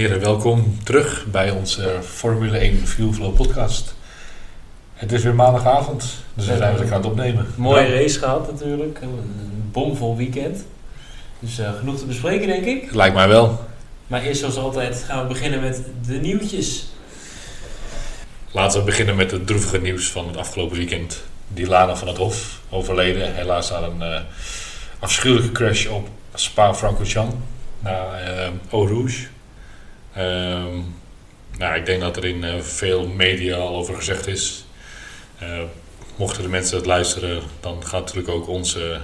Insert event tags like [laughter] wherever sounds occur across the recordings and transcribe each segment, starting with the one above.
Heren. Welkom terug bij onze Formule 1 Fuelflow podcast. Het is weer maandagavond, dus we zijn lekker aan het opnemen. Mooie race gehad natuurlijk. Een bomvol weekend. Dus eh, genoeg te bespreken denk ik. Lijkt mij wel. Maar eerst zoals altijd gaan we beginnen met de nieuwtjes. Laten we beginnen met het droevige nieuws van het afgelopen weekend. Dilana van het Hof, overleden. Helaas aan een eh, afschuwelijke crash op Spa-Francorchamps, na Eau Rouge. Ehm, nou, ik denk dat er in eh, veel media al over gezegd is. Eh, mochten de mensen het luisteren, dan gaat natuurlijk ook onze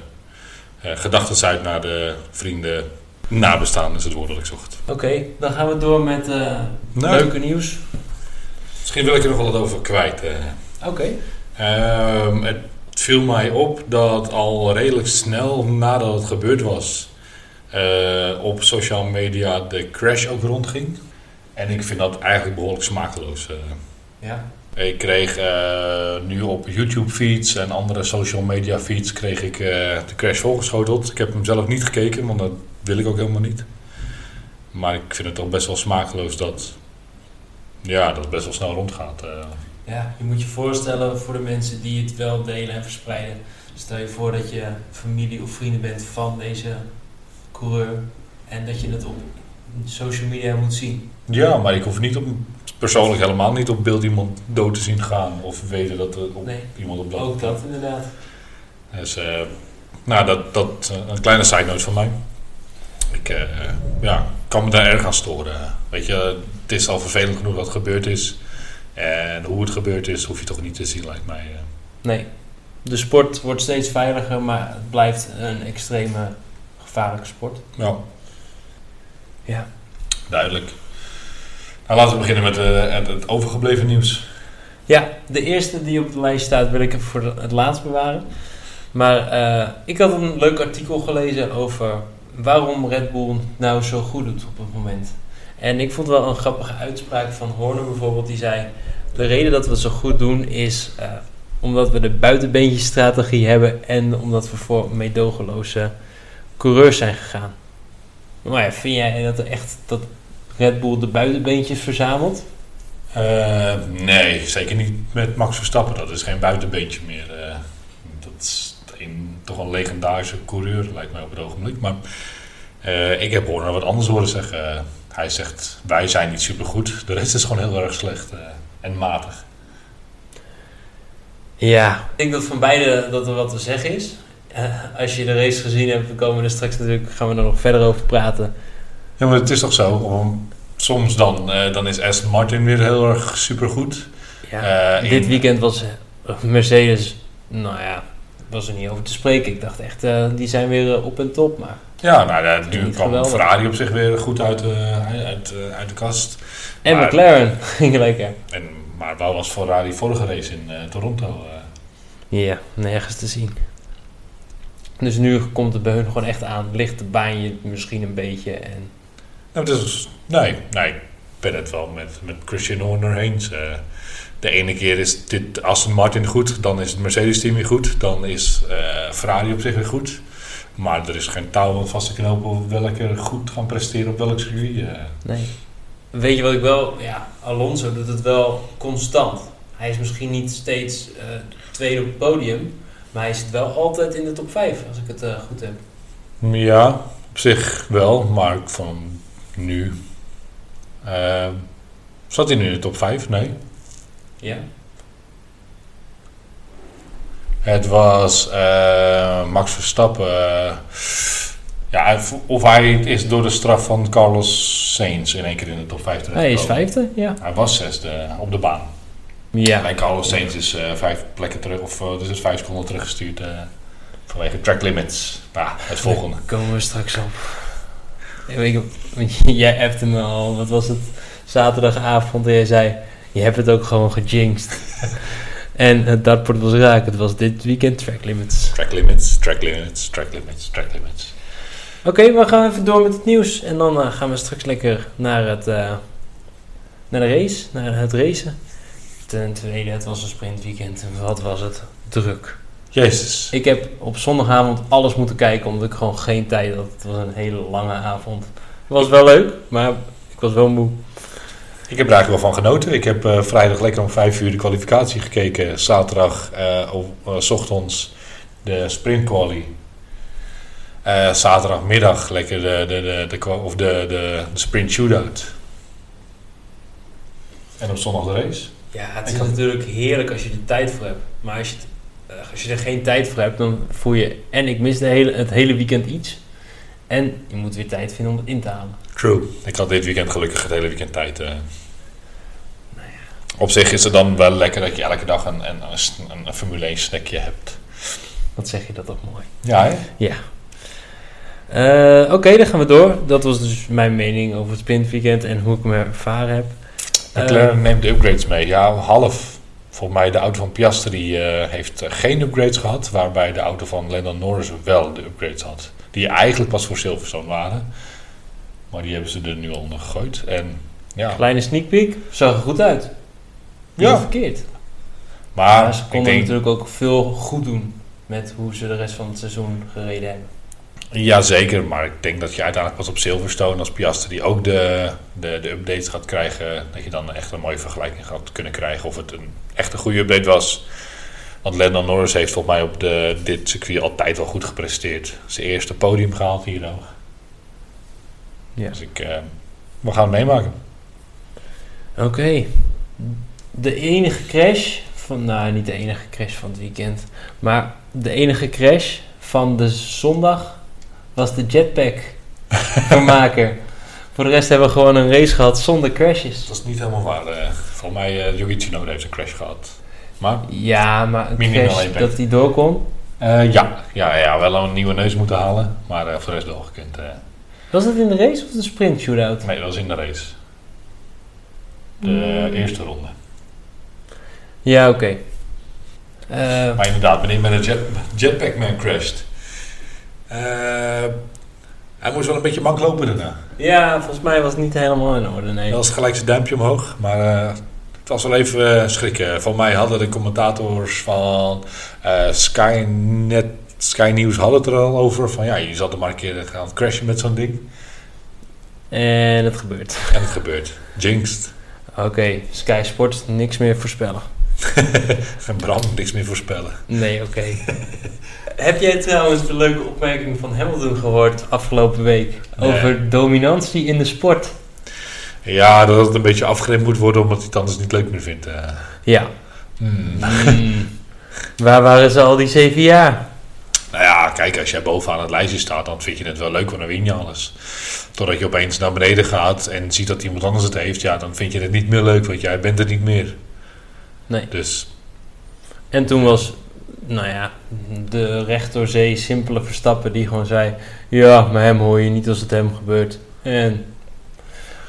eh gedachten uit naar de vrienden. Nabestaan is het woord dat ik zocht. Oké, dan gaan we door met Nou. leuke nieuws. Misschien wil ik er nog wel wat over kwijt. Oké. Ehm, het viel mij op dat al redelijk snel nadat het gebeurd was, op social media de crash ook rondging. En ik vind dat eigenlijk behoorlijk smakeloos. eh. Ja. Ik kreeg eh, nu op YouTube feeds en andere social media feeds kreeg ik eh, de crash voorgeschoteld. Ik heb hem zelf niet gekeken, want dat wil ik ook helemaal niet. Maar ik vind het toch best wel smakeloos dat, ja, dat het best wel snel rondgaat. ja, je moet je voorstellen voor de mensen die het wel delen en verspreiden. Stel je voor dat je familie of vrienden bent van deze coureur. En dat je het op social media moet zien. Ja, maar ik hoef niet op, persoonlijk helemaal niet op beeld iemand dood te zien gaan of weten dat er op Nee, iemand op dood ook dat inderdaad. Dus, eh, nou, dat, dat eh, een kleine side note van mij. Ik eh, ja, kan me daar erg aan storen. Weet je, het is al vervelend genoeg wat gebeurd is. En hoe het gebeurd is, hoef je toch niet te zien, lijkt mij. Nee. De sport wordt steeds veiliger, maar het blijft een extreme gevaarlijke sport. Ja, Ja. duidelijk. Nou, laten we beginnen met eh, het, overgebleven nieuws. Ja, de eerste die op de lijst staat wil ik even voor het laatst bewaren. Maar eh, ik had een leuk artikel gelezen over waarom Red Bull het nou zo goed doet op het moment. En ik vond wel een grappige uitspraak van Horner bijvoorbeeld. Die zei, de reden dat we het zo goed doen is eh, omdat we de buitenbeentjesstrategie hebben... en omdat we voor meedogenloze coureurs zijn gegaan. Maar ja, vind jij dat er echt dat Red Bull de buitenbeentjes verzamelt? Eh, nee, zeker niet met Max Verstappen. Dat is geen buitenbeentje meer. eh. dat is een, toch een legendarische coureur, lijkt mij op het ogenblik. Maar eh, ik heb Horner wat anders horen zeggen. hij zegt, wij zijn niet supergoed. De rest is gewoon heel erg slecht eh, en matig. Ja. Ik denk dat van beide dat er wat te zeggen is. Eh, als je de race gezien hebt, we komen er straks natuurlijk, gaan we er nog verder over praten. Ja, maar het is toch zo. om- soms dan, eh, dan is Aston Martin weer heel erg supergoed. Ja. Eh, Dit in- weekend was Mercedes, nou ja, was er niet over te spreken. Ik dacht echt, die zijn weer op en top. Maar Ja, nou, ja, nu kwam geweldig. Ferrari op zich weer goed uit, uit, uit de kast. En Maar- McLaren [laughs] ging lekker. En, maar waar was Ferrari vorige race in Toronto? Ja, nergens te zien. Dus nu komt het bij hun gewoon echt aan. Ligt de baanje misschien een beetje. En Nou, nee, nee, ik ben het wel met, met Christian Horner eens. Eh, de ene keer is dit Aston Martin goed, dan is het Mercedes-team weer goed, dan is eh, Ferrari op zich weer goed. Maar er is geen touw aan vast te knopen op welke goed gaan presteren op welk circuit. eh. Nee. Weet je wat ik wel... Ja, Alonso doet het wel constant. Hij is misschien niet steeds tweede op het podium. Maar hij zit wel altijd in de top 5, als ik het eh, goed heb. Ja, op zich wel, maar van nu. eh, zat hij nu in de top 5? Nee. Ja? Het was eh, Max Verstappen. ja, of hij is door de straf van Carlos Sainz in één keer in de top 5 Hij is vijfde, ja. Hij was zesde op de baan. Ja. En Carlos Sainz is vijf plekken terug, of eh, dus is vijf seconden teruggestuurd eh, vanwege track limits. Nou, het volgende. Daar komen we straks op. Want [laughs] jij appte me al, wat was het, zaterdagavond en jij zei, je hebt het ook gewoon gejinxed. [laughs] en het dartport was raak, het was dit weekend track limits. Track limits, track limits, track limits, track limits. Oké, we gaan even door met het nieuws en dan eh, gaan we straks lekker naar, het, naar de race, naar het racen. Ten tweede, het was een sprintweekend en wat was het druk. Jezus. Ik heb op zondagavond alles moeten kijken omdat ik gewoon geen tijd had. Het was een hele lange avond. Het was wel leuk, maar Ik was wel moe. Ik heb er eigenlijk wel van genoten. Ik heb eh, vrijdag lekker om vijf uur de kwalificatie gekeken. Zaterdag eh op, eh, ochtends de sprint quali. Eh, zaterdagmiddag lekker de, de, de, de, of de, de, de sprint shootout. En op zondag de race. Ja, het is natuurlijk heerlijk als je er tijd voor hebt. Maar als je, het- eh, als je er geen tijd voor hebt, dan voel je... En ik mis de hele, het hele weekend iets. En je moet weer tijd vinden om het in te halen. True. Ik had dit weekend gelukkig het hele weekend tijd. eh. Op zich is het dan wel lekker dat je elke dag een, een, een, een Formule 1 snackje hebt. Wat zeg je dat toch mooi. Ja, hè? Ja. Eh, Oké, dan gaan we door. Dat was dus mijn mening over het sprintweekend en hoe ik hem ervaren heb. McLaren Eh, neemt de upgrades mee. Ja, half. Volgens mij de auto van Piastri eh, heeft geen upgrades gehad. Waarbij de auto van Lennon Norris wel de upgrades had. Die eigenlijk pas voor Silverstone waren. Maar die hebben ze er nu onder gegooid. En ja, Kleine sneak peek, zag er goed uit. Niet Ja. verkeerd. maar Maar ze ik konden denk... natuurlijk ook veel goed doen met hoe ze de rest van het seizoen gereden hebben. Ja, zeker. Maar ik denk dat je uiteindelijk pas op Silverstone als Piastri ook de, de, de updates gaat krijgen. Dat je dan echt een mooie vergelijking gaat kunnen krijgen of het een echt een goede update was. Want Lennon Norris heeft volgens mij op de, dit circuit altijd wel goed gepresteerd. Zijn eerste podium gehaald hier ook. Ja. Dus ik, eh, we gaan het meemaken. Oké. De enige crash van, nou niet de enige crash van het weekend, maar de enige crash van de zondag was de jetpack vermaker. [laughs] Voor de rest hebben we gewoon een race gehad zonder crashes. Dat is niet helemaal waar. eh volgens mij, uh, Yuki Tsunoda heeft een crash gehad. Maar Ja, maar een crash impact. dat hij door kon. eh, ja, ja, ja, wel een nieuwe neus moeten halen. Maar voor de rest wel gekund. eh. Was dat in de race of de sprint shootout? nee, dat was in de race. De Hmm. eerste ronde. Ja, oké. Maar inderdaad, wanneer met een jet, jetpack man crashed. Eh, hij moest wel een beetje mank lopen daarna. ja, volgens mij was het niet helemaal in orde, nee. Hij was gelijk zijn duimpje omhoog. Maar eh, het was wel even eh, schrikken. Van mij hadden de commentators van eh, Sky, net, Sky News hadden het er al over. Van ja, je zat er maar een keer gaan crashen met zo'n ding. En het gebeurt. En het gebeurt. Jinxed. Oké, Sky Sport, niks meer voorspellen. [laughs] En Bram, niks meer voorspellen. Nee, oké. [laughs] Heb jij trouwens de leuke opmerking van Hamilton gehoord afgelopen week? Nee. Over dominantie in de sport. Ja, dat het een beetje afgeremd moet worden omdat hij het anders niet leuk meer vindt. eh. Ja. Hmm. [laughs] Waar waren ze al die zeven jaar? Nou ja, kijk, als jij bovenaan het lijstje staat, dan vind je het wel leuk, want dan win je alles. Totdat je opeens naar beneden gaat en ziet dat iemand anders het heeft, ja, dan vind je het niet meer leuk, want jij bent het niet meer. Nee. Dus En toen was, nou ja, de recht door zee simpele Verstappen die gewoon zei... Ja, maar hem hoor je niet als het hem gebeurt. En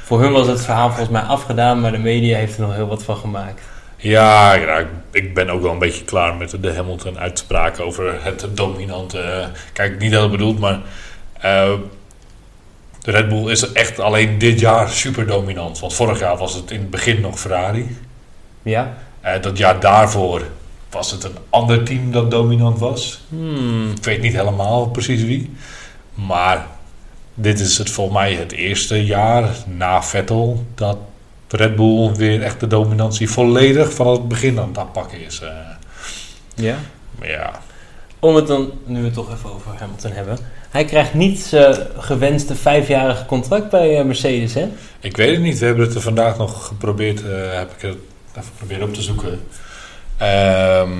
voor hun was het verhaal volgens mij afgedaan, maar de media heeft er nog heel wat van gemaakt. ja, ja, ik- ben ook wel een beetje klaar met de Hamilton-uitspraken over het dominante. eh, Kijk, niet dat het bedoeld, maar eh, de Red Bull is echt alleen dit jaar super dominant. Want vorig jaar was het in het begin nog Ferrari. Ja? Eh, dat jaar daarvoor was het een ander team dat dominant was. Hmm. Ik weet niet helemaal precies wie. Maar dit is het voor mij het eerste jaar na Vettel dat Red Bull weer echt de dominantie volledig van het begin aan het aanpakken is. eh. Ja? ja, Om het dan, nu we toch even over Hamilton hebben. Hij krijgt niet zijn gewenste vijfjarige contract bij eh, Mercedes, hè? ik weet het niet. We hebben het er vandaag nog geprobeerd, eh, heb ik het even geprobeerd op te zoeken. Ehm,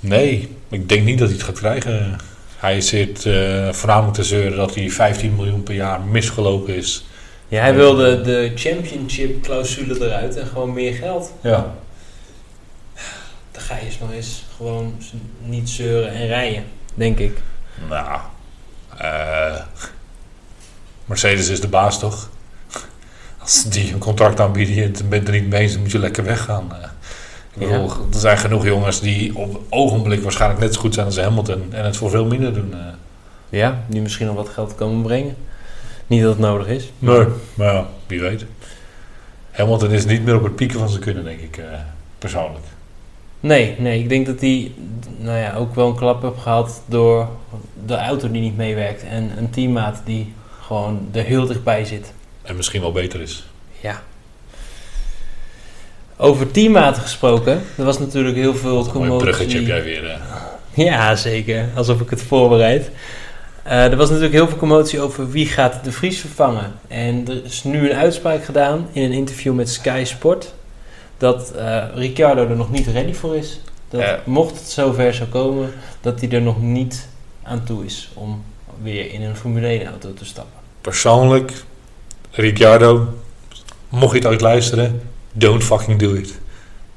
nee, ik denk niet dat hij het gaat krijgen. Hij zit eh, voornamelijk te zeuren dat hij 15 miljoen per jaar misgelopen is. Ja, hij wilde de championship clausule eruit en gewoon meer geld. Ja. Dan ga je eens nog eens gewoon niet zeuren en rijden, denk ik. Nou, eh, Mercedes is de baas toch? Als die een contract aanbieden en je bent er niet mee eens, dan moet je lekker weggaan. eh. Ik bedoel, er zijn genoeg jongens die op het ogenblik waarschijnlijk net zo goed zijn als Hamilton en het voor veel minder doen. eh. Ja, die misschien nog wat geld komen brengen. Niet dat het nodig is. Nee, maar ja, wie weet. Hamilton is niet meer op het pieken van zijn kunnen, denk ik, eh, persoonlijk. Nee, nee, ik denk dat hij nou ja, ook wel een klap heeft gehad door de auto die niet meewerkt. En een teammaat die gewoon er heel dichtbij zit. En misschien wel beter is. Ja. Over teammaten gesproken, er was natuurlijk heel veel Wat een commotie. bruggetje heb jij weer. Ja, zeker. Alsof ik het voorbereid. Eh, er was natuurlijk heel veel commotie over wie gaat de Vries vervangen. En er is nu een uitspraak gedaan in een interview met Sky Sport. Dat eh Ricciardo er nog niet ready voor is. Dat Ja. mocht het zover zou komen, dat hij er nog niet aan toe is om weer in een Formule 1 auto te stappen. Persoonlijk, Ricciardo, mocht je het ooit luisteren, don't fucking do it.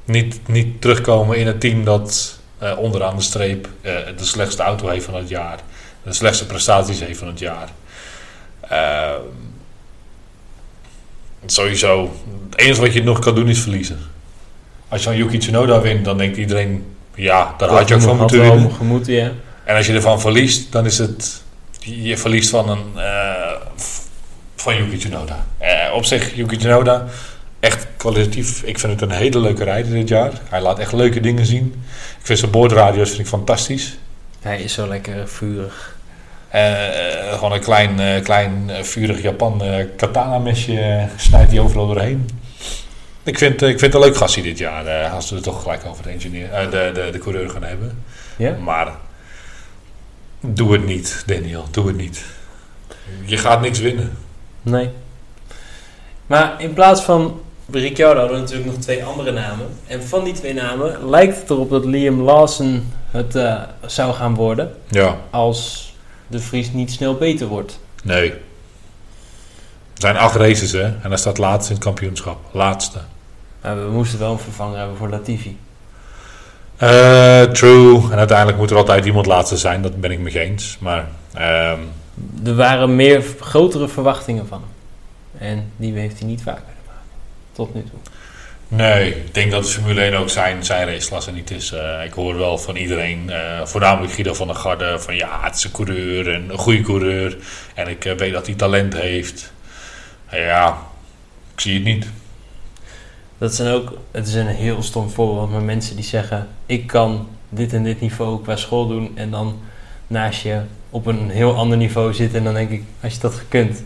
Niet, niet terugkomen in een team dat eh, onderaan de streep eh, de slechtste auto heeft van het jaar. De slechtste prestaties heeft van het jaar. Ehm, sowieso, het enige wat je nog kan doen is verliezen. Als je van Yuki Tsunoda wint, dan denkt iedereen, ja, daar had je ook van moeten winnen. ja. En als je ervan verliest, dan is het. Je verliest van een. eh, van Yuki Tsunoda. Op zich, Yuki Tsunoda. Echt kwalitatief. Ik vind het een hele leuke rijder dit jaar. Hij laat echt leuke dingen zien. Ik vind zijn boordradio's vind ik fantastisch. Hij is zo lekker vurig. Eh, gewoon een klein, eh, klein eh, vurig Japan eh, katana mesje snijdt hij overal doorheen. Ik vind, ik vind het een leuk gastje dit jaar. als we het toch gelijk over de, engineer, de, de, de coureur gaan hebben. Ja? Maar doe het niet, Daniel. Doe het niet. Je gaat niks winnen. Nee. Maar in plaats van Ricciardo hadden natuurlijk nog twee andere namen. En van die twee namen lijkt het erop dat Liam Lawson het eh, zou gaan worden. Ja. Als de Vries niet snel beter wordt. Nee. Er zijn acht races, hè. En hij staat laatst in het kampioenschap. Laatste. Maar we moesten wel een vervanger hebben voor Latifi. Eh, true. En uiteindelijk moet er altijd iemand laatste zijn. Dat ben ik me eens. Maar ehm, Er waren meer grotere verwachtingen van hem. En die heeft hij niet maken. Tot nu toe. nee, ik denk dat de Formule 1 ook zijn, zijn raceklasse niet is. Eh, ik hoor wel van iedereen, eh, voornamelijk Guido van der Garde, van ja, het is een coureur en een goede coureur. En ik eh, weet dat hij talent heeft. ja, ik zie het niet. Dat zijn ook, het is een heel stom voorbeeld, maar mensen die zeggen: Ik kan dit en dit niveau qua school doen. En dan naast je op een heel ander niveau zitten. En dan denk ik: Als je dat kunt,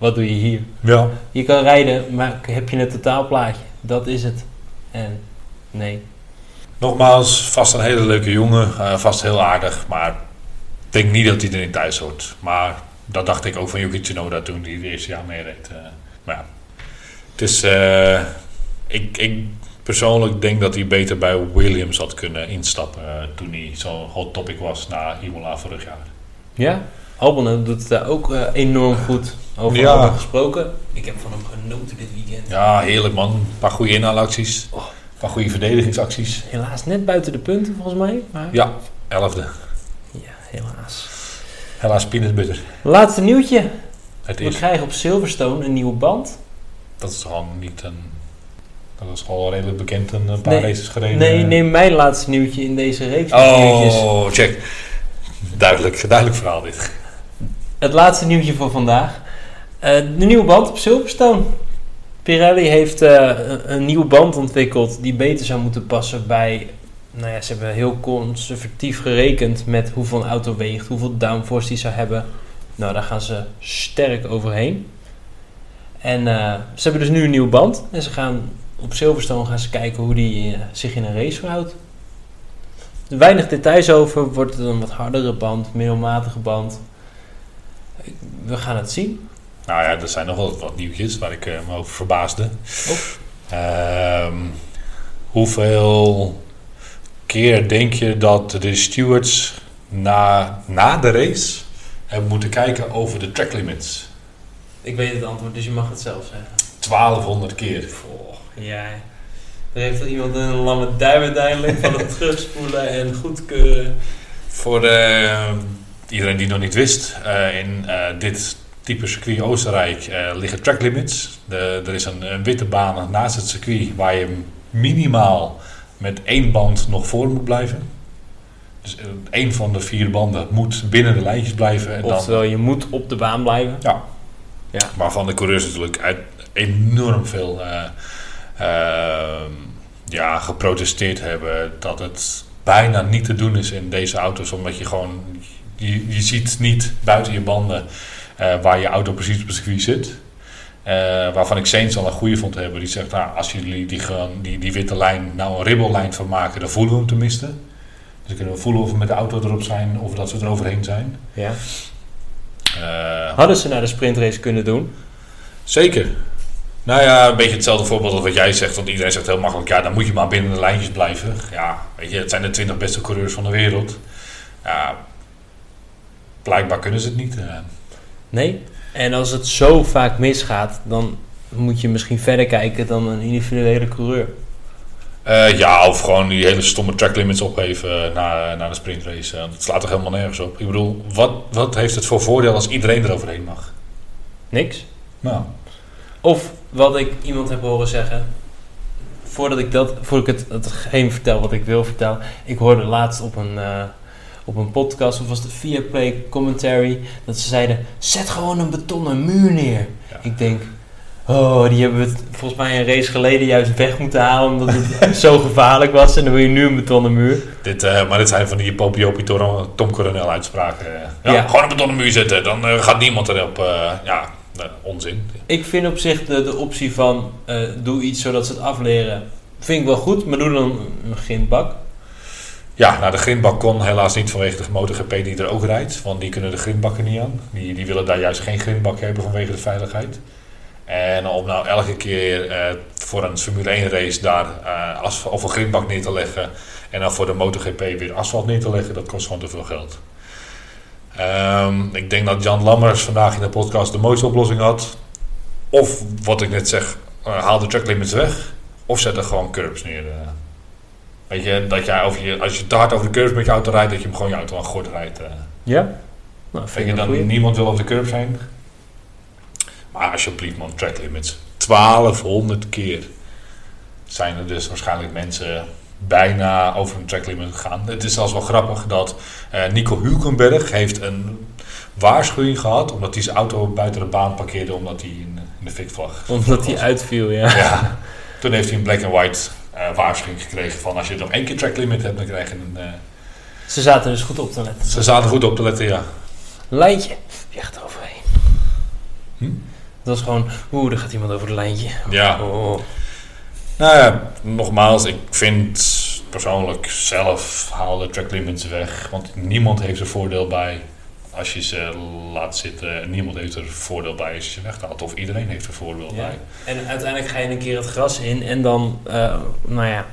wat doe je hier? Ja. Je kan rijden, maar heb je een totaalplaatje? Dat is het. En nee. Nogmaals, vast een hele leuke jongen. eh, vast heel aardig. Maar ik denk niet dat hij er niet thuis hoort. Maar dat dacht ik ook van Yuki Tsunoda toen hij het eerste jaar meereed. eh. maar ja, het is... eh, ik, ik persoonlijk denk dat hij beter bij Williams had kunnen instappen... toen hij zo'n hot topic was na Imola vorig jaar. Ja? Albon doet het daar ook enorm goed. Over Ja. Gesproken. Ik heb van hem genoten dit weekend. Ja, heerlijk man. Een paar goede inhaalacties. Oh. Een paar goede verdedigingsacties. Helaas net buiten de punten volgens mij. Maar Ja, elfde. ja helaas. Helaas peanut butter. Laatste nieuwtje. Het We is... krijgen op Silverstone een nieuwe band. Dat is gewoon niet een. Dat is gewoon redelijk bekend een, paar Nee. races gereden. Nee, neem mijn laatste nieuwtje in deze reeks. Oh, check. Duidelijk, duidelijk verhaal dit. Het laatste nieuwtje voor vandaag. Eh, de nieuwe band op Silverstone. Pirelli heeft eh, een, nieuwe band ontwikkeld die beter zou moeten passen bij... Nou ja, ze hebben heel conservatief gerekend met hoeveel een auto weegt, hoeveel downforce die zou hebben. Nou, daar gaan ze sterk overheen. En eh, ze hebben dus nu een nieuwe band. En ze gaan op Silverstone gaan ze kijken hoe die zich in een race verhoudt. Er weinig details over. Wordt het een wat hardere band, middelmatige band. We gaan het zien. Nou ja, er zijn nog wel wat nieuwtjes waar ik eh, me over verbaasde. Oh. Ehm, hoeveel keer denk je dat de stewards na, na de race hebben moeten kijken over de track limits? Ik weet het antwoord, dus je mag het zelf zeggen. 1200 keer. ja. Er heeft iemand een lamme duim uiteindelijk van het [laughs] terugspoelen en goedkeuren. Voor eh, iedereen die het nog niet wist, eh, in eh, dit type circuit Oostenrijk eh, liggen track limits. De, er is een, een witte baan naast het circuit waar je minimaal met één band nog voor moet blijven. Dus eh, één van de vier banden moet binnen de lijntjes blijven. En dan, je moet op de baan blijven. ja. Ja. Waarvan de coureurs natuurlijk uit enorm veel eh, ehm, ja, geprotesteerd hebben dat het bijna niet te doen is in deze auto's. Omdat je gewoon, je, je ziet niet buiten je banden waar je auto precies op het circuit zit. Eh, waarvan ik Saints al een goede vond hebben. Die zegt, nou, als jullie die, gewoon, die, die witte lijn nou een ribbellijn van maken, dan voelen we hem tenminste. Dus dan kunnen we voelen of we met de auto erop zijn of dat we er overheen zijn. Ja. Eh, Hadden ze naar de sprintrace kunnen doen? Zeker. Nou ja, een beetje hetzelfde voorbeeld als wat jij zegt. Want iedereen zegt heel makkelijk, ja, dan moet je maar binnen de lijntjes blijven. Ja, weet je, het zijn de 20 beste coureurs van de wereld. Ja, blijkbaar kunnen ze het niet. Eh. Nee. En als het zo vaak misgaat, dan moet je misschien verder kijken dan een individuele coureur. Eh, ja, of gewoon die hele stomme track limits opgeven na, na de sprintrace. Eh, dat slaat toch helemaal nergens op. Ik bedoel, wat, wat heeft het voor voordeel als iedereen eroverheen mag? Niks. Nou, Of wat ik iemand heb horen zeggen. Voordat ik, dat, voordat ik het, hetgeen vertel wat ik wil vertellen. Ik hoorde laatst op een, eh, op een podcast, of was het Viaplay commentary, dat ze zeiden: zet gewoon een betonnen muur neer. Ja. Ik denk. Oh, die hebben we het volgens mij een race geleden juist weg moeten halen omdat het [laughs] zo gevaarlijk was. En dan wil je nu een betonnen muur. dit, eh, maar dit zijn van die Popiopi Tom, Tom Coronel uitspraken. eh. Ja, Ja. Gewoon een betonnen muur zetten, dan eh, gaat niemand erop. ja, onzin. Ik vind op zich de, de optie van doe iets zodat ze het afleren. Vind ik wel goed, maar doe dan een grindbak. Ja, nou de grindbak kon helaas niet vanwege de MotoGP die er ook rijdt. Want die kunnen de grindbakken niet aan. Die, die willen daar juist geen grindbak hebben vanwege de veiligheid. En om nou elke keer eh, voor een Formule 1 race daar eh, asf- of een grindbak neer te leggen. En dan voor de MotoGP weer asfalt neer te leggen, dat kost gewoon te veel geld. Ehm, ik denk dat Jan Lammers vandaag in de podcast de mooiste oplossing had. Of wat ik net zeg, eh, haal de track limits weg. Of zet er gewoon curbs neer. Weet je, dat jij je, als je te hard over de curbs met je auto rijdt, dat je hem gewoon je auto aan gort rijdt. eh. Ja? Nou, Vind je dan goeie. niemand wil over de curbs heen? Maar alsjeblieft man, track limits. 1200 keer zijn er dus waarschijnlijk mensen bijna over een track limit gegaan. Het is zelfs wel grappig dat eh, Nico Hulkenberg heeft een waarschuwing gehad omdat hij zijn auto buiten de baan parkeerde omdat hij in, in de fik vlag. Omdat hij uitviel, ja. Ja. Toen heeft hij een black and white waarschuwing gekregen van als je nog één keer track limit hebt, dan krijg je een... eh, Ze zaten dus goed op te letten. ze zaten goed op te letten, ja. Lijntje. Echt overheen. Hm? Dat was gewoon, oeh, er gaat iemand over het lijntje. Ja. Oh. Nou ja, nogmaals, ik vind persoonlijk zelf haal de track limits weg. Want niemand heeft er voordeel bij als je ze laat zitten. En niemand heeft er voordeel bij als je ze weghaalt. Of iedereen heeft er voordeel Ja. bij. En uiteindelijk ga je een keer het gras in en dan, eh, nou ja,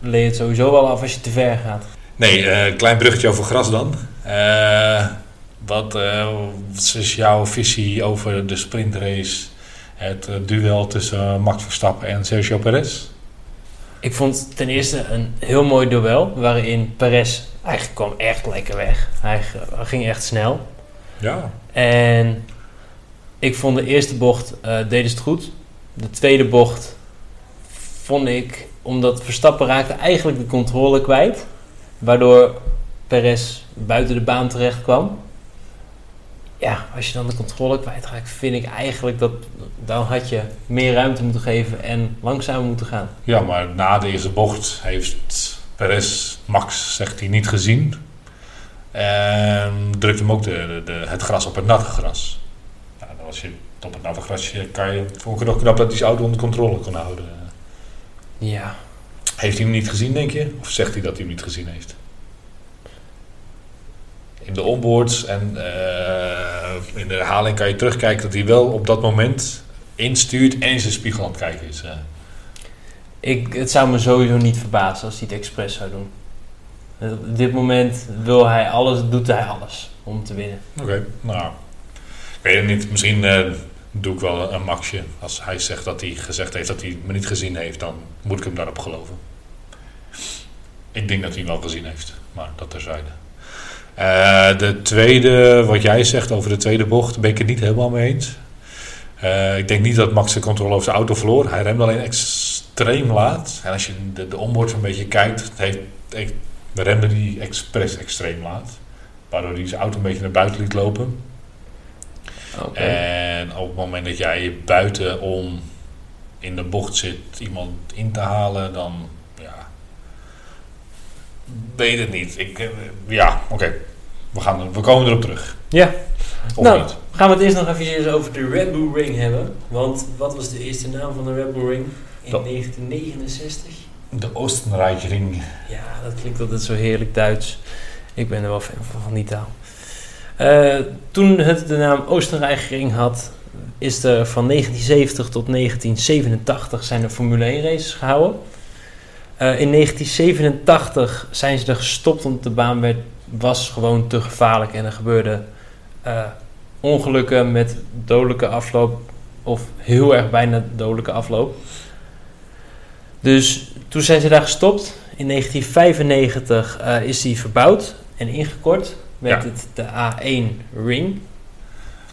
leer je het sowieso wel af als je te ver gaat. Nee, eh, klein bruggetje over gras dan. Eh, wat, eh, wat is jouw visie over de sprintrace? Het duel tussen Max Verstappen en Sergio Perez? Ik vond ten eerste een heel mooi duel waarin Perez eigenlijk kwam echt lekker weg. Hij, ging echt snel. Ja. En ik vond de eerste bocht eh deden ze het goed. De tweede bocht vond ik, omdat Verstappen raakte eigenlijk de controle kwijt. Waardoor Perez buiten de baan terecht kwam. Ja, als je dan de controle kwijtraakt, vind ik eigenlijk dat dan had je meer ruimte moeten geven en langzamer moeten gaan. Ja, maar na deze bocht heeft Perez Max, zegt hij, niet gezien. En drukt hem ook de, de, het gras op het natte gras. Dan als je op het natte gras kan je, vond ik ook knap dat hij zijn auto onder controle kon houden. Ja, Heeft hij hem niet gezien, denk je? Of zegt hij dat hij hem niet gezien heeft? In de onboards en eh, in de herhaling kan je terugkijken dat hij wel op dat moment instuurt en zijn spiegel aan het kijken is. Ik, het zou me sowieso niet verbazen als hij het expres zou doen. Eh, Op dit moment wil hij alles, doet hij alles om te winnen. Oké, nou. Ik weet het niet. Misschien eh, doe ik wel een maxje. Als hij zegt dat hij gezegd heeft dat hij me niet gezien heeft, dan moet ik hem daarop geloven. Ik denk dat hij wel gezien heeft, maar dat terzijde. Eh de tweede, wat jij zegt over de tweede bocht, ben ik het niet helemaal mee eens. Ik denk niet dat Max de controle over zijn auto verloor. Hij remde alleen extreem laat. En als je de, de onboard een beetje kijkt, heeft, heeft, remde hij expres extreem laat. Waardoor hij zijn auto een beetje naar buiten liet lopen. En op het moment dat jij buiten om in de bocht zit iemand in te halen, dan ja. Weet het niet. Ik, eh, ja, oké. We, gaan er- we komen erop terug. Ja, Of Nou, niet? gaan we het eerst nog even over de Red Bull Ring hebben. Want wat was de eerste naam van de Red Bull Ring? In Dat- 1969? De Oostenrijkring. Ja, dat klinkt altijd zo heerlijk Duits. Ik ben er wel fan van, van die taal. Eh, toen het de naam Oostenrijkring had, is er van 1970 tot 1987 zijn er Formule 1 races gehouden. Eh, in 1987 zijn ze er gestopt omdat de baan werd, was gewoon te gevaarlijk en er gebeurden eh, ongelukken met dodelijke afloop of heel erg bijna dodelijke afloop. Dus toen zijn ze daar gestopt. In 1995 eh, is die verbouwd en ingekort met Ja. het, de A1 Ring.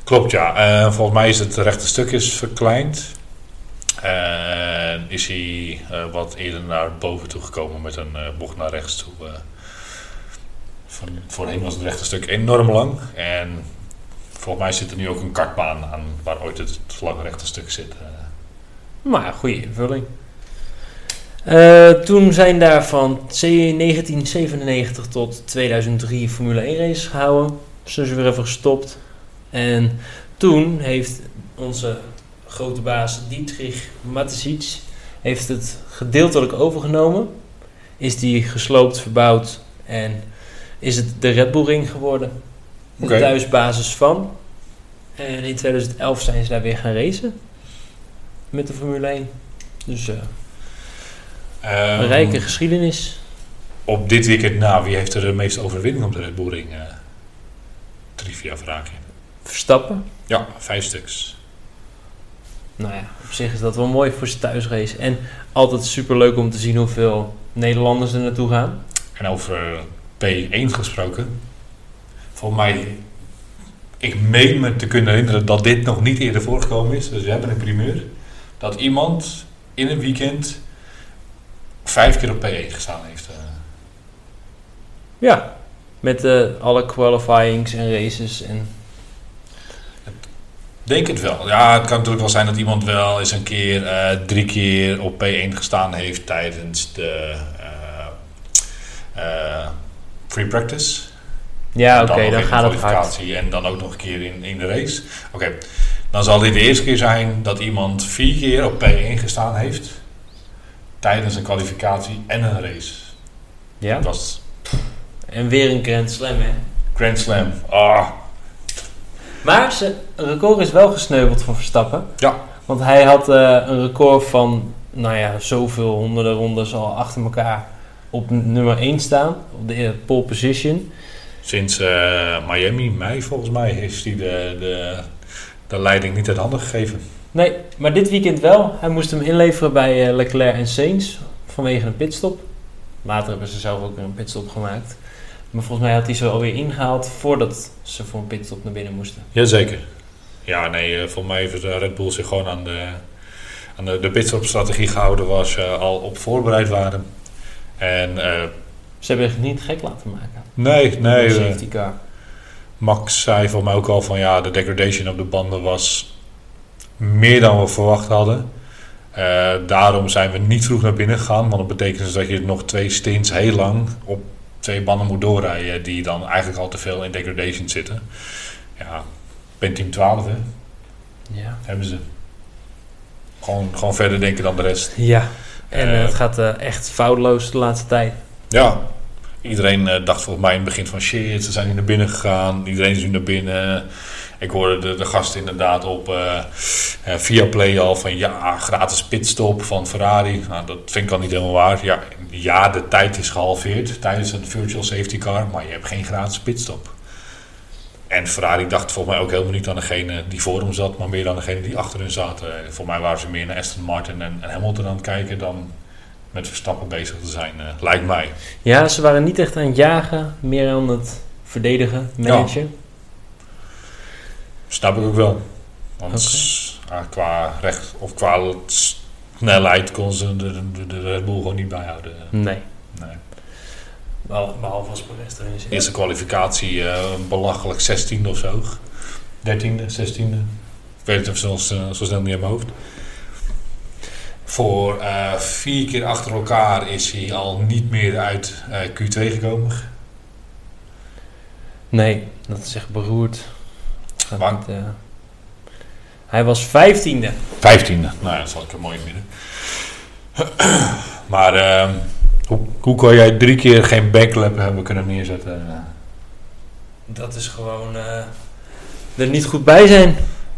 Klopt, ja. Eh, volgens mij is het rechte stuk is verkleind. En is hij eh, wat eerder naar boven toe gekomen met een eh, bocht naar rechts toe. eh. van, voorheen was het rechte stuk enorm lang. En volgens mij zit er nu ook een kartbaan aan waar ooit het lange rechte stuk zit. eh. Maar goede invulling. Eh, toen zijn daar van C- 1997 tot 2003 Formule 1 races gehouden. Zijn ze weer even gestopt. En toen heeft onze grote baas Dietrich Mateschitz heeft het gedeeltelijk overgenomen. Is die gesloopt, verbouwd en is het de Red Bull Ring geworden. De thuisbasis van. En in 2011 zijn ze daar weer gaan racen. Met de Formule 1. Dus Ehm, een rijke geschiedenis. Op dit weekend na, wie heeft er de meeste overwinning op de Red Bull Ring? eh trivia vraagje. Verstappen. Ja, vijf stuks. Nou ja, op zich is dat wel mooi voor zijn thuisrace. En altijd super leuk om te zien hoeveel Nederlanders er naartoe gaan. En over P1 gesproken. Volgens mij, ik meen me te kunnen herinneren dat dit nog niet eerder voorgekomen is. Dus we hebben een primeur. Dat iemand in een weekend vijf keer op P1 gestaan heeft. eh. Ja, met eh, alle qualifyings en races. En Denk het wel. Ja, het kan natuurlijk wel zijn dat iemand wel eens een keer eh, drie keer op P1 gestaan heeft tijdens de eh, eh, free practice. ja, oké, dan gaat het hard. En dan ook nog een keer in, in de race. Oké, dan zal dit de eerste keer zijn dat iemand vier keer op P1 gestaan heeft. Tijdens een kwalificatie en een race. Ja. Dat was En weer een Grand Slam, hè. Grand Slam. Ah, Maar zijn record is wel gesneuveld voor Verstappen. Ja. Want hij had eh, een record van, nou ja, zoveel honderden rondes al achter elkaar op nummer 1 staan. Op de eh, pole position. sinds eh, Miami, mei volgens mij, heeft hij de, de, de leiding niet uit handen gegeven. Nee, maar dit weekend wel. Hij moest hem inleveren bij eh, Leclerc en Sainz vanwege een pitstop. Later hebben ze zelf ook weer een pitstop gemaakt. Maar volgens mij had hij ze alweer ingehaald voordat ze voor een pitstop naar binnen moesten. Jazeker. Ja, nee, eh, volgens mij heeft de Red Bull zich gewoon aan de, aan de, de pitstop-strategie gehouden waar ze al op voorbereid waren. En eh, Ze hebben zich niet gek laten maken. nee, nee, eh, safety car. Max zei voor mij ook al van ja, de degradation op de banden was meer dan we verwacht hadden. Eh, daarom zijn we niet vroeg naar binnen gegaan, want dat betekent dus dat je nog twee stints heel lang op twee banden moet doorrijden die dan eigenlijk al te veel in degradation zitten. Ja, ben team 12 hè, Ja. hebben ze. Gewoon, gewoon verder denken dan de rest. Ja. En eh, het gaat eh, echt foutloos de laatste tijd. Ja, iedereen dacht volgens mij in het begin van shit, ze zijn nu naar binnen gegaan. Iedereen is nu naar binnen. Ik hoorde de, de gasten inderdaad op eh eh, via Play al van ja, gratis pitstop van Ferrari. Nou, dat vind ik al niet helemaal waar. Ja, ja, de tijd is gehalveerd tijdens een virtual safety car, maar je hebt geen gratis pitstop. En Ferrari dacht volgens mij ook helemaal niet aan degene die voor hem zat, maar meer aan degene die achter hun zaten. Voor mij waren ze meer naar Aston Martin en, en Hamilton aan het kijken dan met Verstappen bezig te zijn, eh, lijkt mij. Ja, ze waren niet echt aan het jagen, meer aan het verdedigen, managen. Snap ik ook wel. Want ah, qua recht of qua snelheid kon ze de, de, de Red Bull gewoon niet bijhouden. Nee. Nee. Behal- Behalve als Perez erin zit. Eerste kwalificatie eh, belachelijk 16e of zo. 13e, 16e. Ik weet het even zo, zo snel niet in mijn hoofd. Voor eh, vier keer achter elkaar is hij al niet meer uit eh, Q2 gekomen. Nee, dat is echt beroerd. Niet, eh, hij was vijftiende. Vijftiende. Nou ja, dat zal ik er mooi in midden. maar ehm, hoe, hoe kan jij drie keer geen backlap hebben kunnen neerzetten? Dat is gewoon eh, er niet goed bij zijn.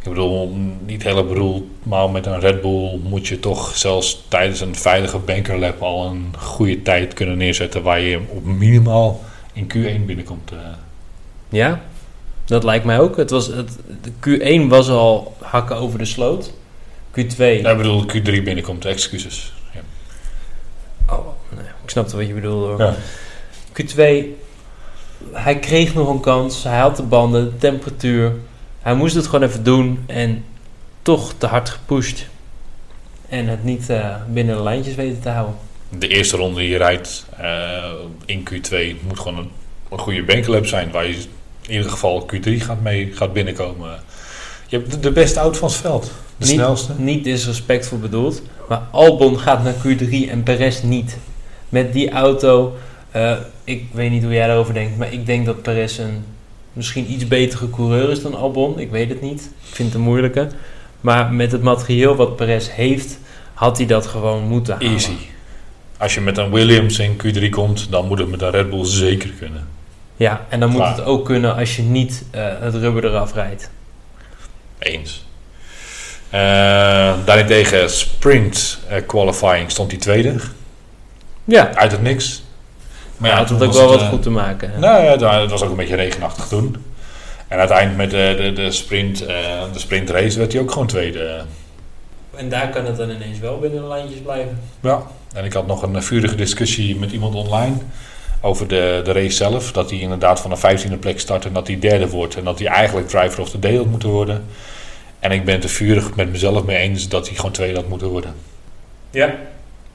Ik bedoel, niet heel bedoel, maar met een Red Bull moet je toch zelfs tijdens een veilige bankerlap al een goede tijd kunnen neerzetten waar je op minimaal in Q1 binnenkomt. eh. Ja, dat lijkt mij ook. Het was, het, de Q1 was al hakken over de sloot. Q2, Ja, ik bedoel, Q3 binnenkomt, excuses. Ja. oh, nee, ik snapte wat je bedoelde hoor. Ja. Q2, hij kreeg nog een kans. Hij had de banden, de temperatuur. Hij moest het gewoon even doen en toch te hard gepusht. En het niet eh, binnen de lijntjes weten te houden. De eerste ronde die je rijdt eh, in Q2 moet gewoon een, een goede bankerlap zijn waar je in ieder geval Q3 gaat mee gaat binnenkomen. Je hebt de, de beste auto van het veld. De Niet- snelste. Niet disrespectvol bedoeld, maar Albon gaat naar Q3 en Perez niet. Met die auto, eh, ik weet niet hoe jij daarover denkt, maar ik denk dat Perez een misschien iets betere coureur is dan Albon. Ik weet het niet. Ik vind het een moeilijke. Maar met het materieel wat Perez heeft, had hij dat gewoon moeten halen. Easy. Als je met een Williams in Q3 komt, dan moet het met een Red Bull zeker kunnen. Ja, en dan moet Klaar. het ook kunnen als je niet eh, het rubber eraf rijdt. Eens. Eh daarentegen sprint eh, qualifying stond hij tweede. Ja, Uit het niks. Maar ja, had toen het ook wel wat goed te maken. hè. Nou ja, het was ook een beetje regenachtig toen. En uiteindelijk met de, de, de, sprint, eh, de sprintrace werd hij ook gewoon tweede. En daar kan het dan ineens wel binnen de lijntjes blijven. Ja. En ik had nog een vurige discussie met iemand online over de, de race zelf. Dat hij inderdaad van een 15e plek start en dat hij derde wordt. En dat hij eigenlijk driver of the day had moeten worden. En ik ben het er vurig met mezelf mee eens dat hij gewoon tweede had moeten worden. Ja.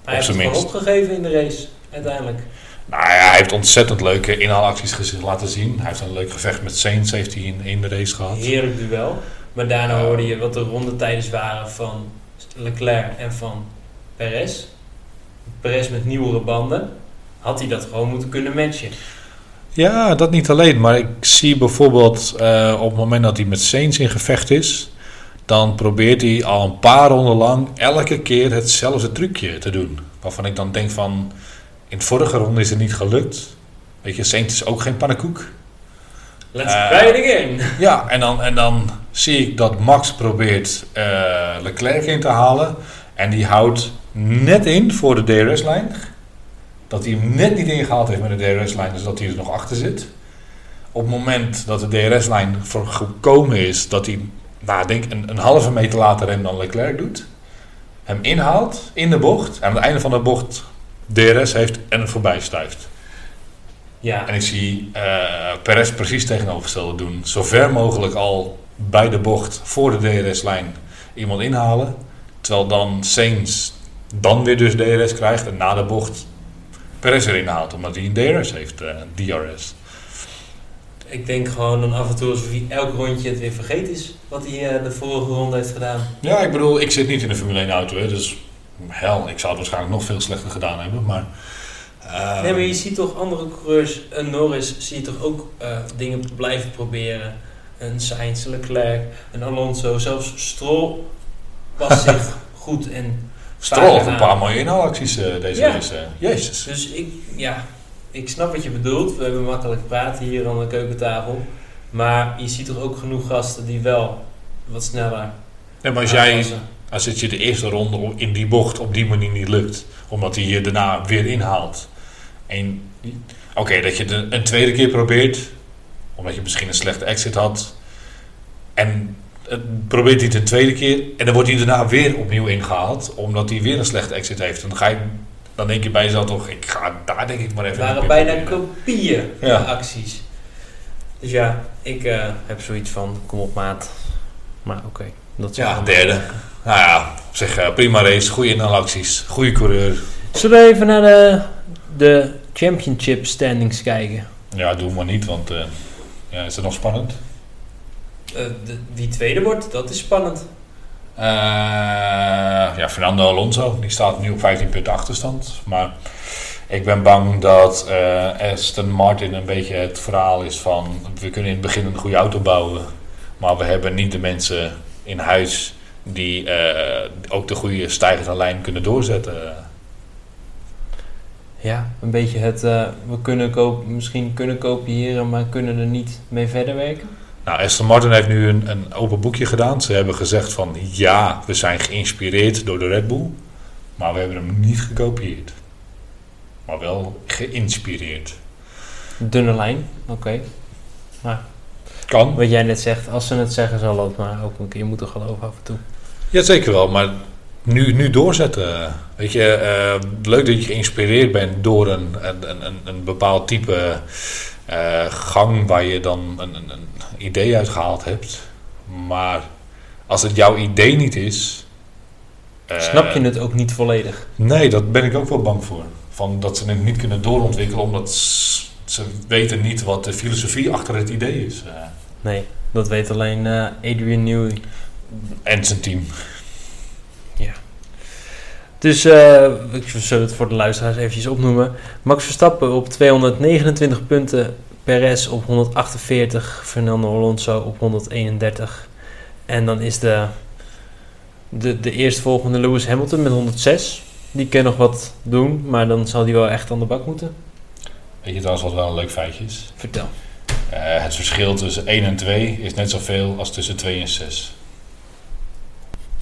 Hij heeft het gewoon opgegeven in de race, uiteindelijk. Nou ja, hij heeft ontzettend leuke inhaalacties laten zien. Hij heeft een leuk gevecht met Sainz heeft hij in, in de race gehad. Heerlijk duel. Maar daarna hoorde je wat de rondetijden waren van Leclerc en van Perez. Perez met nieuwere banden. Had hij dat gewoon moeten kunnen matchen. Ja, dat niet alleen. Maar ik zie bijvoorbeeld eh, op het moment dat hij met Sainz in gevecht is... dan probeert hij al een paar ronden lang elke keer hetzelfde trucje te doen. Waarvan ik dan denk van... in de vorige ronde is het niet gelukt. Weet je, Sainz is ook geen pannenkoek. Let's Eh. try it again. Ja, en dan, en dan zie ik dat Max probeert eh, Leclerc in te halen. En die houdt net in voor de DRS-lijn. Dat hij hem net niet ingehaald heeft met de DRS-lijn, dus dat hij er nog achter zit. Op het moment dat de DRS-lijn voor gekomen is, dat hij, nou, denk een, een halve meter later rem dan Leclerc doet. Hem inhaalt in de bocht. En aan het einde van de bocht DRS heeft en het voorbij stuift. Ja, En ik zie eh Perez precies tegenovergestelde doen. Zo ver mogelijk al bij de bocht voor de DRS-lijn iemand inhalen. Terwijl dan Sainz dan weer dus DRS krijgt en na de bocht Perez erin haalt. Omdat hij een DRS heeft, eh, DRS. ik denk gewoon dan af en toe alsof hij elk rondje het weer vergeten is. Wat hij eh, de vorige ronde heeft gedaan. Ja, ik bedoel, ik zit niet in de Formule 1 auto. Hè, dus hel, ik zou het waarschijnlijk nog veel slechter gedaan hebben. Maar, eh, Nee, maar je ziet toch andere coureurs, een Norris, zie je toch ook dingen blijven proberen. Een Sainz, Leclerc, een Alonso, zelfs Stroll was [laughs] zich goed en Stroll heeft een paar mooie inhaalacties eh, deze Ja. eh. Jezus. Dus ik, ja, ik snap wat je bedoelt. We hebben makkelijk praten hier aan de keukentafel. Maar je ziet toch ook genoeg gasten die wel wat sneller Ja, maar als jij. Als het je de eerste ronde op- in die bocht op die manier niet lukt, omdat hij je daarna weer inhaalt. En oké, dat je het een tweede keer probeert, omdat je misschien een slechte exit had. En het probeert hij het een tweede keer en dan wordt hij daarna weer opnieuw ingehaald, omdat hij weer een slechte exit heeft. En dan, ga je, dan denk je bij jezelf toch, ik ga daar denk ik maar even Het waren bijna kopieën van Ja. de acties. Dus ja, ik eh, heb zoiets van, kom op maat. Maar oké, dat is Ja, derde. Nou ja, zich eh, prima race, goede inhaalacties, goede coureur. Zullen we even naar de, de championship standings kijken? Ja, doe maar niet, want eh, ja, is het nog spannend? Eh, de, wie tweede wordt, dat is spannend. Eh, ja, Fernando Alonso, die staat nu op 15 punten achterstand. Maar ik ben bang dat eh, Aston Martin een beetje het verhaal is van... we kunnen in het begin een goede auto bouwen. Maar we hebben niet de mensen in huis die eh, ook de goede stijgende lijn kunnen doorzetten. Ja, een beetje het, we kunnen misschien kunnen kopiëren, maar kunnen er niet mee verder werken. Nou, Aston Martin heeft nu een, een open boekje gedaan. Ze hebben gezegd van ja, we zijn geïnspireerd door de Red Bull, maar we hebben hem niet gekopieerd. Maar wel geïnspireerd. Dunne lijn, oké. Kan. Wat jij net zegt, als ze het zeggen, zal het maar ook een keer moeten geloven af en toe. Ja, zeker wel, maar nu, nu doorzetten. Weet je, eh, leuk dat je geïnspireerd bent door een, een, een, een bepaald type eh, gang waar je dan een, een, een idee uit gehaald hebt. Maar als het jouw idee niet is. eh, Snap je het ook niet volledig? Nee, daar ben ik ook wel bang voor. Van dat ze het niet kunnen doorontwikkelen omdat ze weten niet wat de filosofie achter het idee is. eh. Nee, dat weet alleen Adrian Newey. en zijn team. Dus eh, ik zal het voor de luisteraars eventjes opnoemen. Max Verstappen op 229 punten, Perez op 148, Fernando Alonso op 131. En dan is de, de, de eerstvolgende Lewis Hamilton met 106. Die kan nog wat doen, maar dan zal hij wel echt aan de bak moeten. Weet je trouwens wat wel een leuk feitje is? Vertel. Eh, het verschil tussen 1 en 2 is net zoveel als tussen 2 en 6.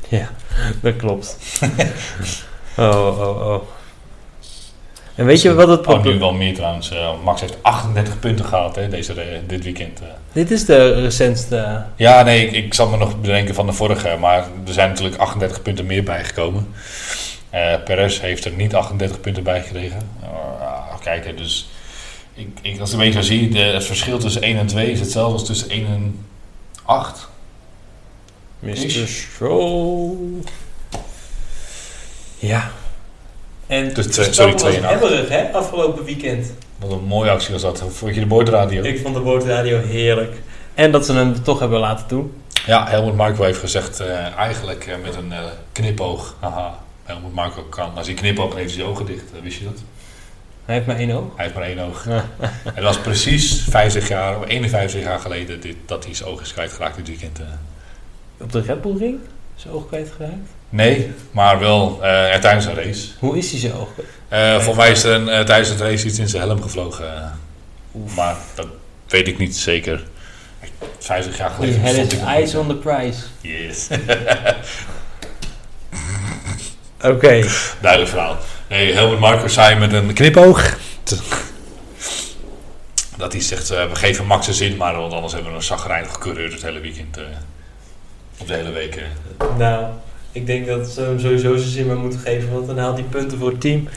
Ja, dat klopt. [laughs] oh, oh, oh. En weet je wat het Oh, nu probleem wel meer trouwens. Eh, Max heeft 38 punten gehaald hè, deze, re- dit weekend. eh. Dit is de recentste. Ja, nee, ik, ik zat me nog bedenken van de vorige. Maar er zijn natuurlijk 38 punten meer bijgekomen. Eh Perez heeft er niet 38 punten bij gekregen. Uh, kijk, hè, dus ik, ik, als ik een beetje zo zie, de, het verschil tussen 1 en 2 is hetzelfde als tussen 1 en 8. Mr. Stroll. Ja. En Dus twee- sorry, was twee en acht. hebberig, hè, afgelopen weekend. Wat een mooie actie was dat. Vond je de boordradio? Ik vond de boordradio heerlijk. En dat ze hem toch hebben laten doen. Ja, Helmut Marko heeft gezegd, eh, eigenlijk eh, met een eh, knipoog. Haha, Helmut Marko kan, als hij knipoog dan heeft hij zijn ogen dicht. Wist je dat? Hij heeft maar één oog. Hij heeft maar één oog. [laughs] Het was precies 50 jaar, of 51 jaar geleden dit, dat hij zijn oog is kwijtgeraakt dit weekend. eh. Op de Red Bull ring? Zijn oog kwijtgeraakt? Nee, maar wel eh, tijdens een race. Hoe is hij kwijt? Eh volgens mij is er een, eh, tijdens het race iets in zijn helm gevlogen. maar dat weet ik niet zeker. 50 jaar geleden nog eyes niet. on the prize. Yes. [laughs] Oké. Duidelijk verhaal. Nee, Helmut Marko zei met een knipoog. Dat hij zegt, we geven Max een zin, maar want anders hebben we een zagrijnige coureur het hele weekend. eh of de hele week. Nou, ik denk dat ze hem sowieso zijn zin maar moeten geven, want dan haalt hij punten voor het team.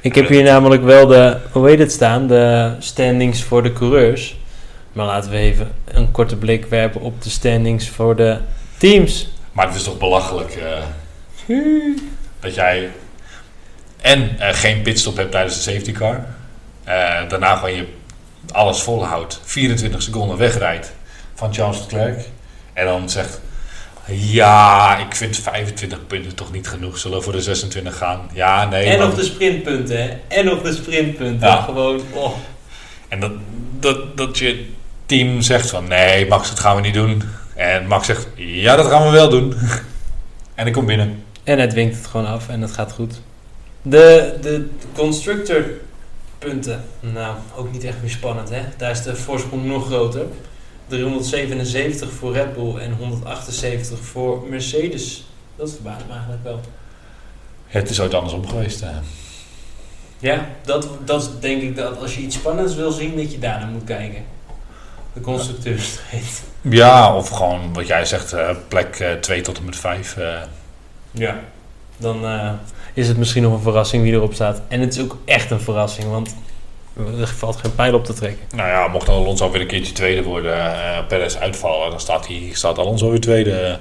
Ik heb hier namelijk wel de, hoe heet het staan, de standings voor de coureurs. Maar laten we even een korte blik werpen op de standings voor de teams. Maar het is toch belachelijk eh, dat jij en eh, geen pitstop hebt tijdens de safety car. eh, daarna gewoon je alles volhoudt. 24 seconden wegrijdt van Charles Leclerc. En dan zegt, ja, ik vind 25 punten toch niet genoeg. Zullen we voor de 26 gaan? Ja, nee. En nog de sprintpunten, hè? En nog de sprintpunten. Ja. Gewoon, oh. En dat, dat, dat je team zegt van nee, Max, dat gaan we niet doen. En Max zegt ja, dat gaan we wel doen. [laughs] en ik kom binnen. En hij dwingt het gewoon af en het gaat goed. De, de constructor punten. Nou, ook niet echt meer spannend, hè? Daar is de voorsprong nog groter. 377 voor Red Bull en 178 voor Mercedes. Dat verbaast me eigenlijk wel. Het is ooit andersom geweest. hè. Ja, dat, dat denk ik dat als je iets spannends wil zien, dat je daar naar moet kijken. De constructeurstrijd. Ja, of gewoon wat jij zegt, eh, plek 2 tot en met 5. Ja. Dan eh, is het misschien nog een verrassing wie erop staat. En het is ook echt een verrassing, want er valt geen pijl op te trekken. nou ja, mocht Alonso weer een keertje tweede worden, eh Perez uitvallen, dan staat, hij, staat Alonso weer tweede.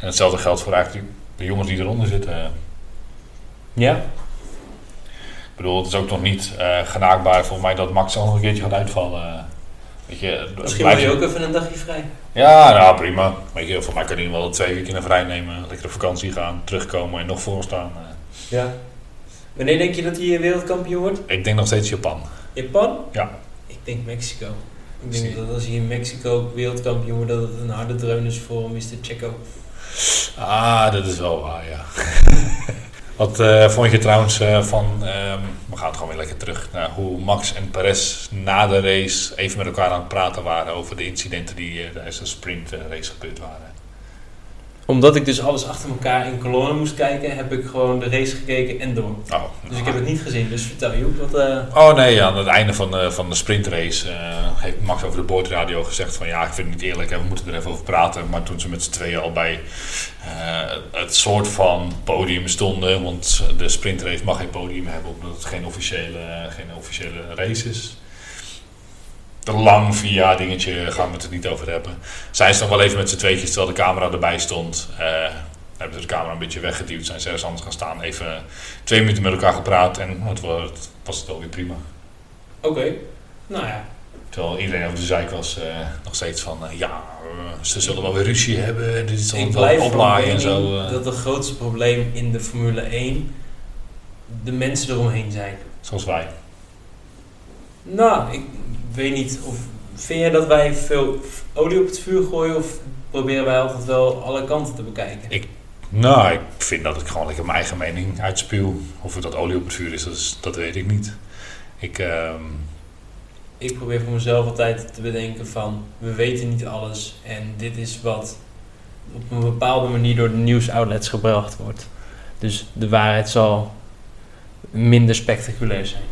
En hetzelfde geldt voor eigenlijk de jongens die eronder zitten. Ja, Ik bedoel, het is ook nog niet eh, genaakbaar voor mij dat Max al nog een keertje gaat uitvallen. Weet je, misschien wil je ook even een dagje vrij. Ja, nou prima. Weet je, voor mij kan hij wel twee weken in vrij nemen. Lekker op vakantie gaan, terugkomen en nog voorstaan. Ja. Wanneer denk je dat hij wereldkampioen wordt? Ik denk nog steeds Japan. Japan? Ja. Ik denk Mexico. Ik denk dat als hij in Mexico wereldkampioen wordt, dat het een harde dreun is voor Mr. Checo. Ah, dat is wel waar, ja. [laughs] Wat eh, vond je trouwens eh, van, ehm, we gaan gewoon weer lekker terug naar hoe Max en Perez na de race even met elkaar aan het praten waren over de incidenten die uh, tijdens de sprint race gebeurd waren. Omdat ik dus alles achter elkaar in kolonnen moest kijken, heb ik gewoon de race gekeken en door. Oh, Dus ik heb het niet gezien, dus vertel je ook wat... eh, Oh nee, ja, aan het einde van de, van de sprintrace eh, heeft Max over de boordradio gezegd van ja, ik vind het niet eerlijk en we moeten er even over praten. Maar toen ze met z'n tweeën al bij eh, het soort van podium stonden, want de sprintrace mag geen podium hebben omdat het geen officiële, geen officiële race is. Te lang via dingetje gaan we het er niet over hebben. Zijn ze dan wel even met z'n tweetjes terwijl de camera erbij stond. eh, hebben ze de camera een beetje weggeduwd, zijn ze ergens anders gaan staan. Even twee minuten met elkaar gepraat en het was, het wel weer prima. Oké, nou ja. Terwijl iedereen over de zeik was, eh, nog steeds van eh, ja, ze zullen wel weer ruzie hebben en dit het blijf wel oplaaien en zo. dat het grootste probleem in de Formule 1 de mensen eromheen zijn. zoals wij. Nou, ik weet niet of... Vind jij dat wij veel olie op het vuur gooien of proberen wij altijd wel alle kanten te bekijken? Nou, ik vind dat ik gewoon lekker mijn eigen mening uitspuw. Of het dat olie op het vuur is, dat, is- dat weet ik niet. Ik, ehm, Ik probeer voor mezelf altijd te bedenken van... We weten niet alles en dit is wat op een bepaalde manier door de nieuwsoutlets gebracht wordt. Dus de waarheid zal minder spectaculair zijn.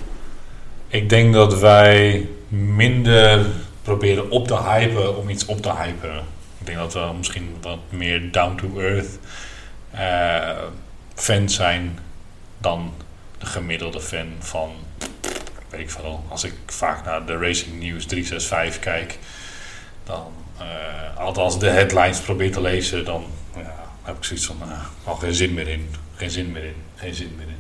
ik denk dat wij minder proberen op te hypen om iets op te hypen. Ik denk dat we misschien wat meer down to earth eh, fans zijn dan de gemiddelde fan van, weet ik veel, als ik vaak naar de Racing News 365 kijk, dan, eh, althans de headlines probeer te lezen, dan ja, heb ik zoiets van, uh, geen zin meer in, geen zin meer in, geen zin meer in.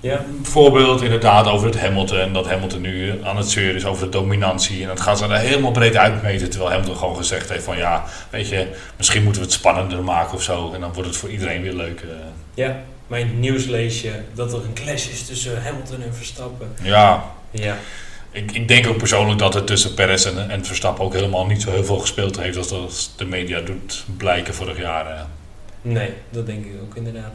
Ja, Bijvoorbeeld inderdaad over het Hamilton, dat Hamilton nu aan het zeuren is over de dominantie. En dat gaat ze er helemaal breed uitmeten, terwijl Hamilton gewoon gezegd heeft van ja, weet je, misschien moeten we het spannender maken of zo. En dan wordt het voor iedereen weer leuk. eh. ja. Mijn nieuws lees je dat er een clash is tussen Hamilton en Verstappen. Ja, Ja, ik, ik denk ook persoonlijk dat het tussen Perez en, en Verstappen ook helemaal niet zo heel veel gespeeld heeft als dat de media doet blijken vorig jaar. eh. nee, dat denk ik ook inderdaad.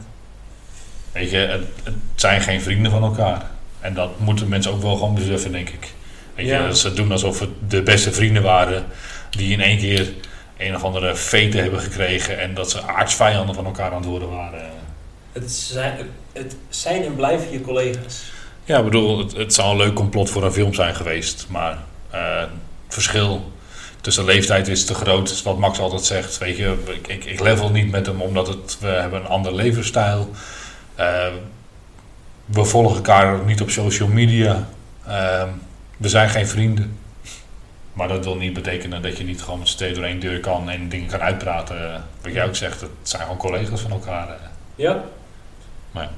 Weet je, het, het zijn geen vrienden van elkaar. En dat moeten mensen ook wel gewoon beseffen, denk ik. Weet Ja. je, ze doen alsof het de beste vrienden waren. Die in één keer een of andere fete hebben gekregen. En dat ze aardsvijanden van elkaar aan het worden waren. Het zijn, het zijn en blijven je collega's. Ja, ik bedoel, het, het zou een leuk complot voor een film zijn geweest. Maar eh, het verschil tussen leeftijd is te groot. is wat Max altijd zegt. Weet je, ik, ik, ik level niet met hem omdat het, we hebben een ander levensstijl. Eh, we volgen elkaar niet op social media. Eh, we zijn geen vrienden. Maar dat wil niet betekenen dat je niet gewoon met z'n tweeën door één deur kan en dingen kan uitpraten. Wat jij ook zegt, het zijn gewoon collega's van elkaar. eh. Ja? Maar-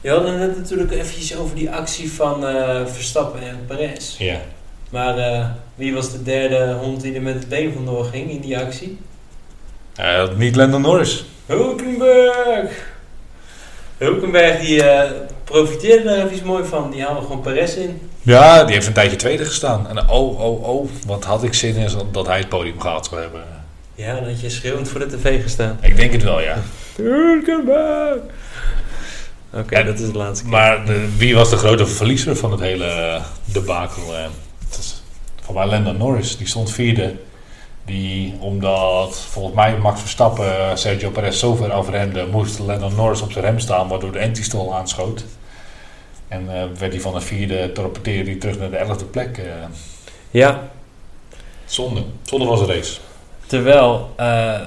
Je had het net natuurlijk eventjes over die actie van eh, Verstappen en Perez. Ja. Maar eh, wie was de derde hond die er met het been vandoor ging in die actie? Niet Lando Norris. Hulkenberg! Hulkenberg die eh, profiteerde daar even mooi van. Die haalde gewoon Perez in. Ja, die heeft een tijdje tweede gestaan. En oh, oh, oh, wat had ik zin in dat hij het podium gehad zou hebben. Ja, dan had je schreeuwend voor de tv gestaan. Ik denk het wel, ja. [laughs] Hulkenberg! Oké, dat is de laatste keer. Maar de, wie was de grote verliezer van het hele debakel? Het is van Lando Norris, die stond vierde. Die, omdat volgens mij Max Verstappen eh, Sergio Perez zo ver afremde, moest Lando Norris op zijn rem staan, waardoor de anti-stol aanschoot. En eh, werd hij van de vierde, torpedeerde hij terug naar de elfde plek. eh. Ja, zonde. Zonde was de race. terwijl eh,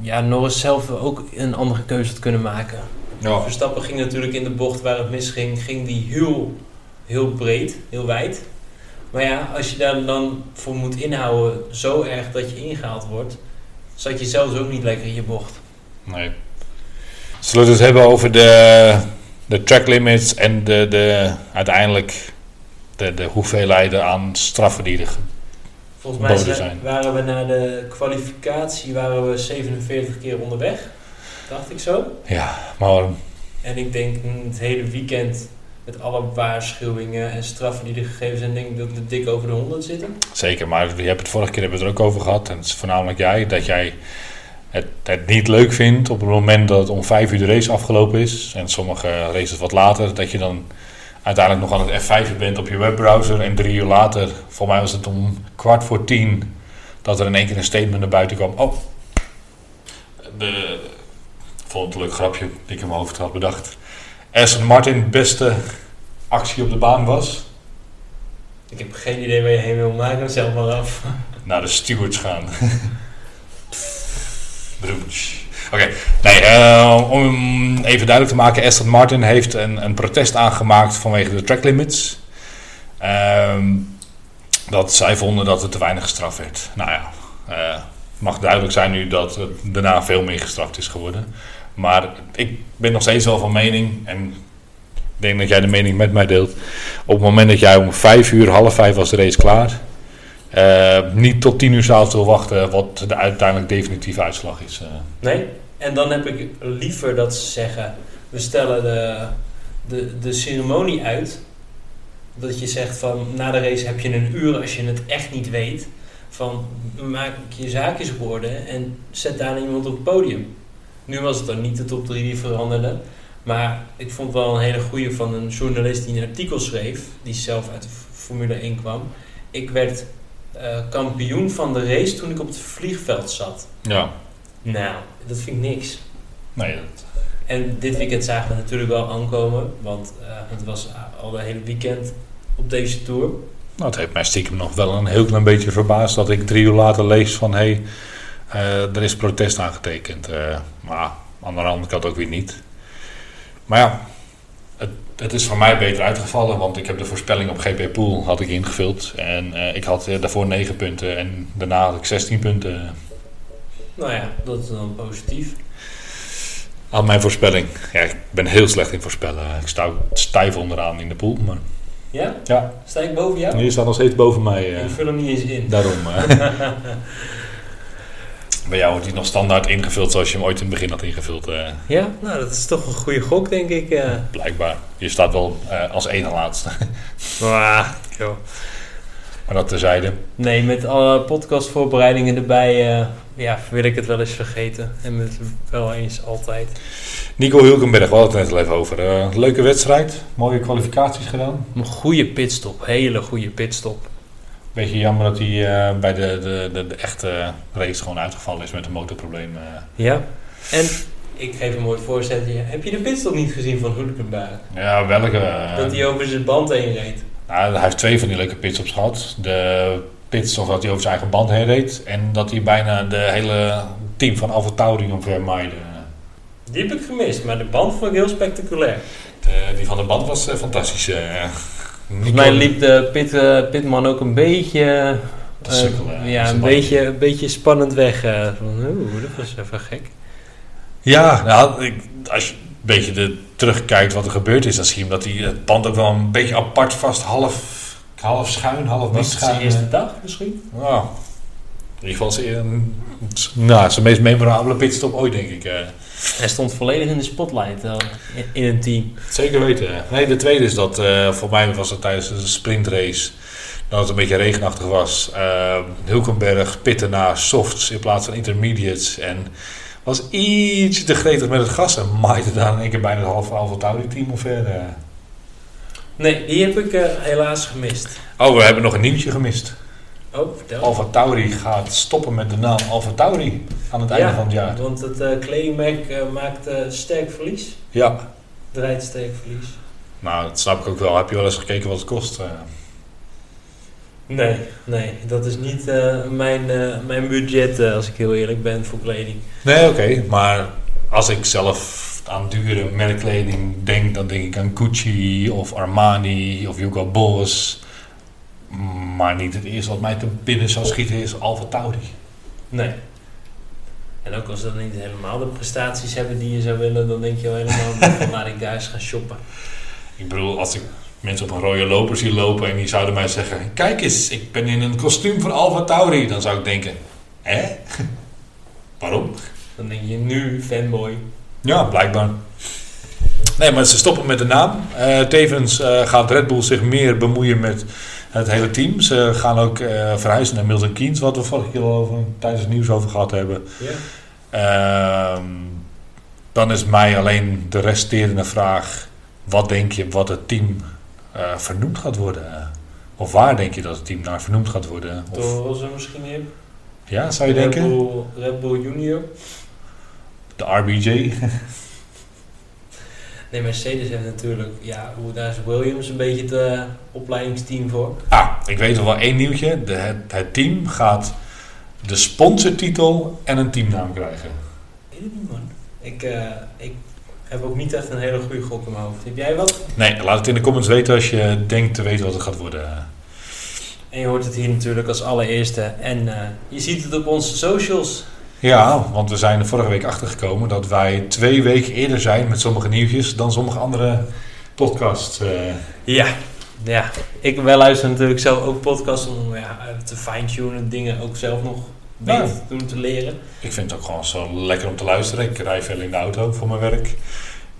ja, Norris zelf ook een andere keuze had kunnen maken. Ja. Verstappen ging natuurlijk in de bocht waar het misging, ging die heel, heel breed, heel wijd. Maar ja, als je daar dan voor moet inhouden, zo erg dat je ingehaald wordt, zat je zelfs ook niet lekker in je bocht. Nee. Zullen we het hebben over de, de track limits en de, de, uiteindelijk de, de hoeveelheden aan straffen die er... Volgens mij zijn- waren we na de kwalificatie waren we 47 keer onderweg, dacht ik zo. Ja, maar En ik denk het hele weekend met alle waarschuwingen en straffen die er gegeven zijn, denk ik dat we dik over de 100 zitten. Zeker, maar je hebt het vorige keer hebben we het er ook over gehad. En het is voornamelijk jij, dat jij het, het niet leuk vindt op het moment dat het om vijf uur de race afgelopen is. En sommige races wat later, dat je dan uiteindelijk nog aan het F5 bent op je webbrowser. En drie uur later, voor mij was het om kwart voor tien, dat er in één keer een statement naar buiten kwam. Oh, de, ik vond het een leuk grapje die ik in mijn hoofd had bedacht. Aston Martin beste actie op de baan was. Ik heb geen idee waar je heen wil maken, zelf maar af. [laughs] naar de stewards gaan. [laughs] Oké, nee, eh, om even duidelijk te maken, Aston Martin heeft een, een protest aangemaakt vanwege de track limits. Ehm, dat zij vonden dat er te weinig gestraft werd. Nou ja, eh, mag duidelijk zijn nu dat daarna veel meer gestraft is geworden. Maar ik ben nog steeds wel van mening, en ik denk dat jij de mening met mij deelt. Op het moment dat jij om vijf uur, half vijf was de race klaar. eh, niet tot tien uur s'avonds wil wachten wat de uiteindelijk definitieve uitslag is. eh. Nee, en dan heb ik liever dat ze zeggen, we stellen de, de, de ceremonie uit. Dat je zegt van, na de race heb je een uur als je het echt niet weet. Van, maak je zaakjes op orde en zet daar iemand op het podium. Nu was het dan niet de top 3 die veranderde. Maar ik vond wel een hele goede van een journalist die een artikel schreef, die zelf uit de Formule 1 kwam. Ik werd eh, kampioen van de race toen ik op het vliegveld zat. Ja, Nou, dat vind ik niks. nee, dat, En dit weekend zagen we natuurlijk wel aankomen, want eh, het was al de hele weekend op deze tour. nou, het heeft mij stiekem nog wel een heel klein beetje verbaasd dat ik drie uur later lees van hé, hey, eh, er is protest aangetekend. Eh, maar aan de andere kant ook weer niet. Maar ja, het, het is voor mij beter uitgevallen, want ik heb de voorspelling op GP Pool had ik ingevuld. En eh, ik had eh, daarvoor 9 punten en daarna had ik 16 punten Nou ja, dat is dan positief. aan mijn voorspelling. Ja, ik ben heel slecht in voorspellen. Ik sta stijf onderaan in de pool, maar Ja? ja, Sta ik boven jou? je staat nog steeds boven mij. eh. Ik vul hem niet eens in. Daarom. [laughs] Bij jou wordt hij nog standaard ingevuld zoals je hem ooit in het begin had ingevuld. eh, Ja? Nou, dat is toch een goede gok, denk ik. blijkbaar. Je staat wel eh, als ene laatste. [laughs] Ah, joh. maar dat terzijde. Nee, met alle podcastvoorbereidingen erbij eh, ja, wil ik het wel eens vergeten. En met wel eens altijd. Nico Hulkenberg, we hadden het net al even over. Leuke wedstrijd. Mooie kwalificaties gedaan. Een goede pitstop, hele goede pitstop. Beetje jammer dat hij eh, bij de, de, de, de echte race gewoon uitgevallen is met een motorprobleem. eh. Ja. En ik geef een mooi voorzetje. Heb je de pitstop niet gezien van Hulkenberg? Ja, welke? eh, dat hij over zijn band heen reed. nou, hij heeft twee van die leuke pitstops gehad. De pitstop dat hij over zijn eigen band heen reed. En dat hij bijna de hele team van Alfa Tauri omver maaide. Die heb ik gemist, maar de band vond ik heel spectaculair. De- die van de band was fantastisch. Volgens mij liep de pit, eh, pitman ook een beetje... Eh, ja, een beetje, een beetje spannend weg. eh, van, oeh, dat was even gek. Ja, nou, ik, als je een beetje de, terugkijkt wat er gebeurd is, dan zie je dat hij het band ook wel een beetje apart vast, half, half schuin, half niet Was het zijn schuin. eerste dag misschien? Ja. In ieder geval zijn, nou, zijn meest memorabele pitstop ooit, denk ik. Hij stond volledig in de spotlight in, een team. Zeker weten. Nee, de tweede is dat, eh, voor mij was het tijdens de sprintrace, dat het een beetje regenachtig was. Eh, Hulkenberg pitten naar softs in plaats van intermediates. En was iets te gretig met het gas en maaide daar in één keer bijna het halve Alfa Tauri team omver. eh. Nee, die heb ik eh, helaas gemist. Oh, we hebben nog een nieuwtje gemist. Oh, vertel. Alfa Tauri gaat stoppen met de naam Alfa Tauri aan het einde van het jaar. Want het eh, kledingmerk eh, maakt eh, sterk verlies. Ja. Draait sterk verlies. Nou, dat snap ik ook wel. Heb je wel eens gekeken wat het kost? eh? Nee, nee, dat is niet eh, mijn, eh, mijn budget, eh, als ik heel eerlijk ben, voor kleding. Nee, oké. Maar als ik zelf aan dure merkkleding denk, dan denk ik aan Gucci of Armani of Hugo Boss. Maar niet het eerste wat mij te binnen zou schieten is Alfa Tauri. Nee. En ook als ze dan niet helemaal de prestaties hebben die je zou willen, dan denk je wel helemaal [laughs] van laat ik daar eens gaan shoppen. Ik bedoel, als ik mensen op een rode loper zie lopen en die zouden mij zeggen... Kijk eens, ik ben in een kostuum van Alfa Tauri. Dan zou ik denken, hè? [laughs] Waarom? Dan denk je nu fanboy. Ja, blijkbaar. Nee, maar ze stoppen met de naam. Eh, tevens eh, gaat Red Bull zich meer bemoeien met het hele team. Ze gaan ook eh, verhuizen naar Milton Keynes, wat we vorige keer al over, tijdens het nieuws over gehad hebben. Ehm, dan is mij alleen de resterende vraag: wat denk je wat het team eh, vernoemd gaat worden? Of waar denk je dat het team naar vernoemd gaat worden? Of, ze misschien weer. ja, zou je Red denken? Bull, Red Bull Junior. De RBJ. Nee, Mercedes heeft natuurlijk, ja, hoe daar is Williams een beetje het eh, opleidingsteam voor. Ah, ik weet nog wel één nieuwtje. De, het, het team gaat de sponsortitel en een teamnaam krijgen. Ik weet het niet, man. Ik, eh, ik heb ook niet echt een hele goede gok in mijn hoofd. Heb jij wat? Nee, laat het in de comments weten als je denkt te weten wat het gaat worden. En je hoort het hier natuurlijk als allereerste. En eh, je ziet het op onze socials. Ja, want we zijn er vorige week achtergekomen dat wij twee weken eerder zijn met sommige nieuwtjes dan sommige andere podcasts. eh. Ja. Ja, ik, wij luisteren natuurlijk zelf ook podcasts om ja, te fine-tunen, dingen ook zelf nog beter Ja. te doen, te leren. Ik vind het ook gewoon zo lekker om te luisteren. Ik rij veel in de auto voor mijn werk.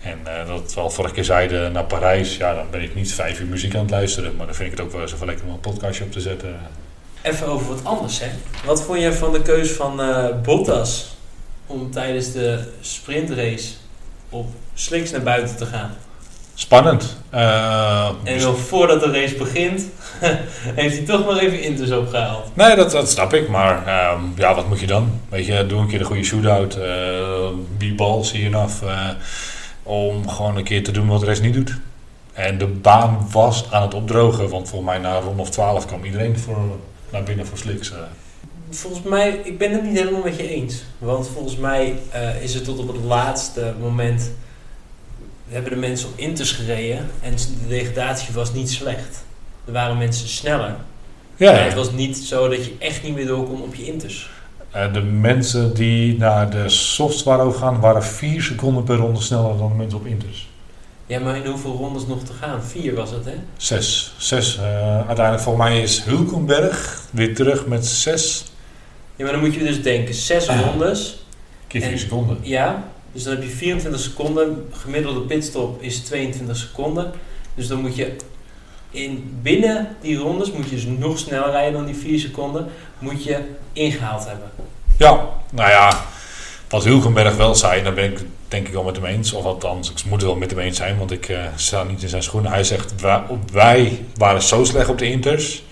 En eh, dat we al vorige keer zeiden naar Parijs, ja, dan ben ik niet vijf uur muziek aan het luisteren. Maar dan vind ik het ook wel zo lekker om een podcastje op te zetten. Even over wat anders, hè. Wat vond je van de keus van eh, Bottas om tijdens de sprintrace op slicks naar buiten te gaan? Spannend. Eh, En nog voordat de race begint, [laughs] heeft hij toch nog even Inters opgehaald. Nee, dat, dat snap ik. Maar ehm, ja, wat moet je dan? Weet je, doe een keer de goede shootout. eh be balls hieraf. eh om gewoon een keer te doen wat de rest niet doet. En de baan was aan het opdrogen. Want volgens mij na rond of 12 kwam iedereen voor, naar binnen voor slicks. eh. Volgens mij, ik ben het niet helemaal met je eens. Want volgens mij eh, is het tot op het laatste moment... hebben de mensen op Inters gereden en de degradatie was niet slecht. Er waren mensen sneller. Ja, het was niet zo dat je echt niet meer door kon op je Inters. Eh, de mensen die naar de softs waren overgegaan, waren 4 seconden per ronde sneller dan de mensen op Inters. Ja, maar in hoeveel rondes nog te gaan? Vier was het, hè? Zes. Zes. eh, uiteindelijk volgens mij is Hulkenberg weer terug met zes Ja, maar dan moet je dus denken, zes rondes. keer 4 En- seconden. Ja, dus dan heb je 24 seconden. Gemiddelde pitstop is 22 seconden. Dus dan moet je in, binnen die rondes, moet je dus nog sneller rijden dan die 4 seconden, moet je ingehaald hebben. Ja, nou ja, wat Hulkenberg wel zei, daar ben ik denk ik wel met hem eens. Of althans, ik moet wel met hem eens zijn, want ik eh, sta niet in zijn schoenen. Hij zegt, wij, waren zo slecht op de Inters,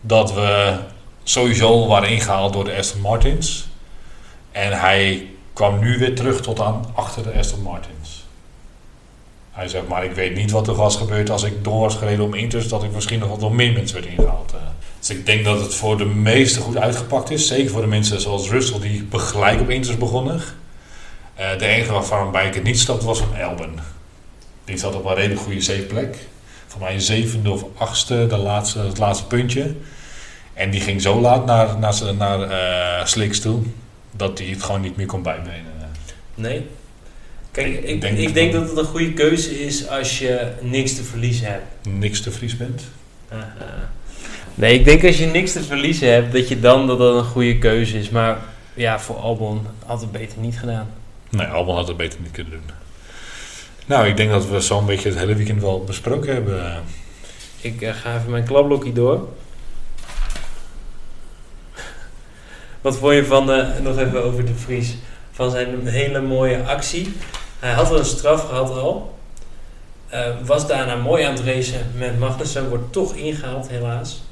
dat we sowieso waren ingehaald door de Aston Martins. En hij kwam nu weer terug tot aan achter de Aston Martins. Hij zegt, maar ik weet niet wat er was gebeurd als ik door was gereden om Inters, dat ik misschien nog wat door meer mensen werd ingehaald. eh. Dus ik denk dat het voor de meesten goed uitgepakt is. Zeker voor de mensen zoals Russell die gelijk op Inters begonnen. Eh, de enige waarvan ik het niet stapte was van Elben. Die zat op een redelijk goede safe plek. Voor mij een zevende of achtste, de laatste, het laatste puntje. En die ging zo laat naar, naar, naar eh, Slicks toe. Dat hij het gewoon niet meer kon bijbenen. Nee? Kijk, Ik ik, ik, denk denk, dat het een goede keuze is als je niks te verliezen hebt. Niks te vries bent. Nee, ik denk als je niks te verliezen hebt, dat je dan dat dat een goede keuze is. Maar ja, voor Albon had het beter niet gedaan. Nee, Albon had het beter niet kunnen doen. Nou, ik denk dat we zo'n beetje het hele weekend wel besproken hebben. Ik eh, ga even mijn klapblokje door. Wat vond je van, de, nog even over de Vries, van zijn hele mooie actie? Hij had al een straf gehad al. Eh, was daarna mooi aan het racen met Magnussen, wordt toch ingehaald helaas.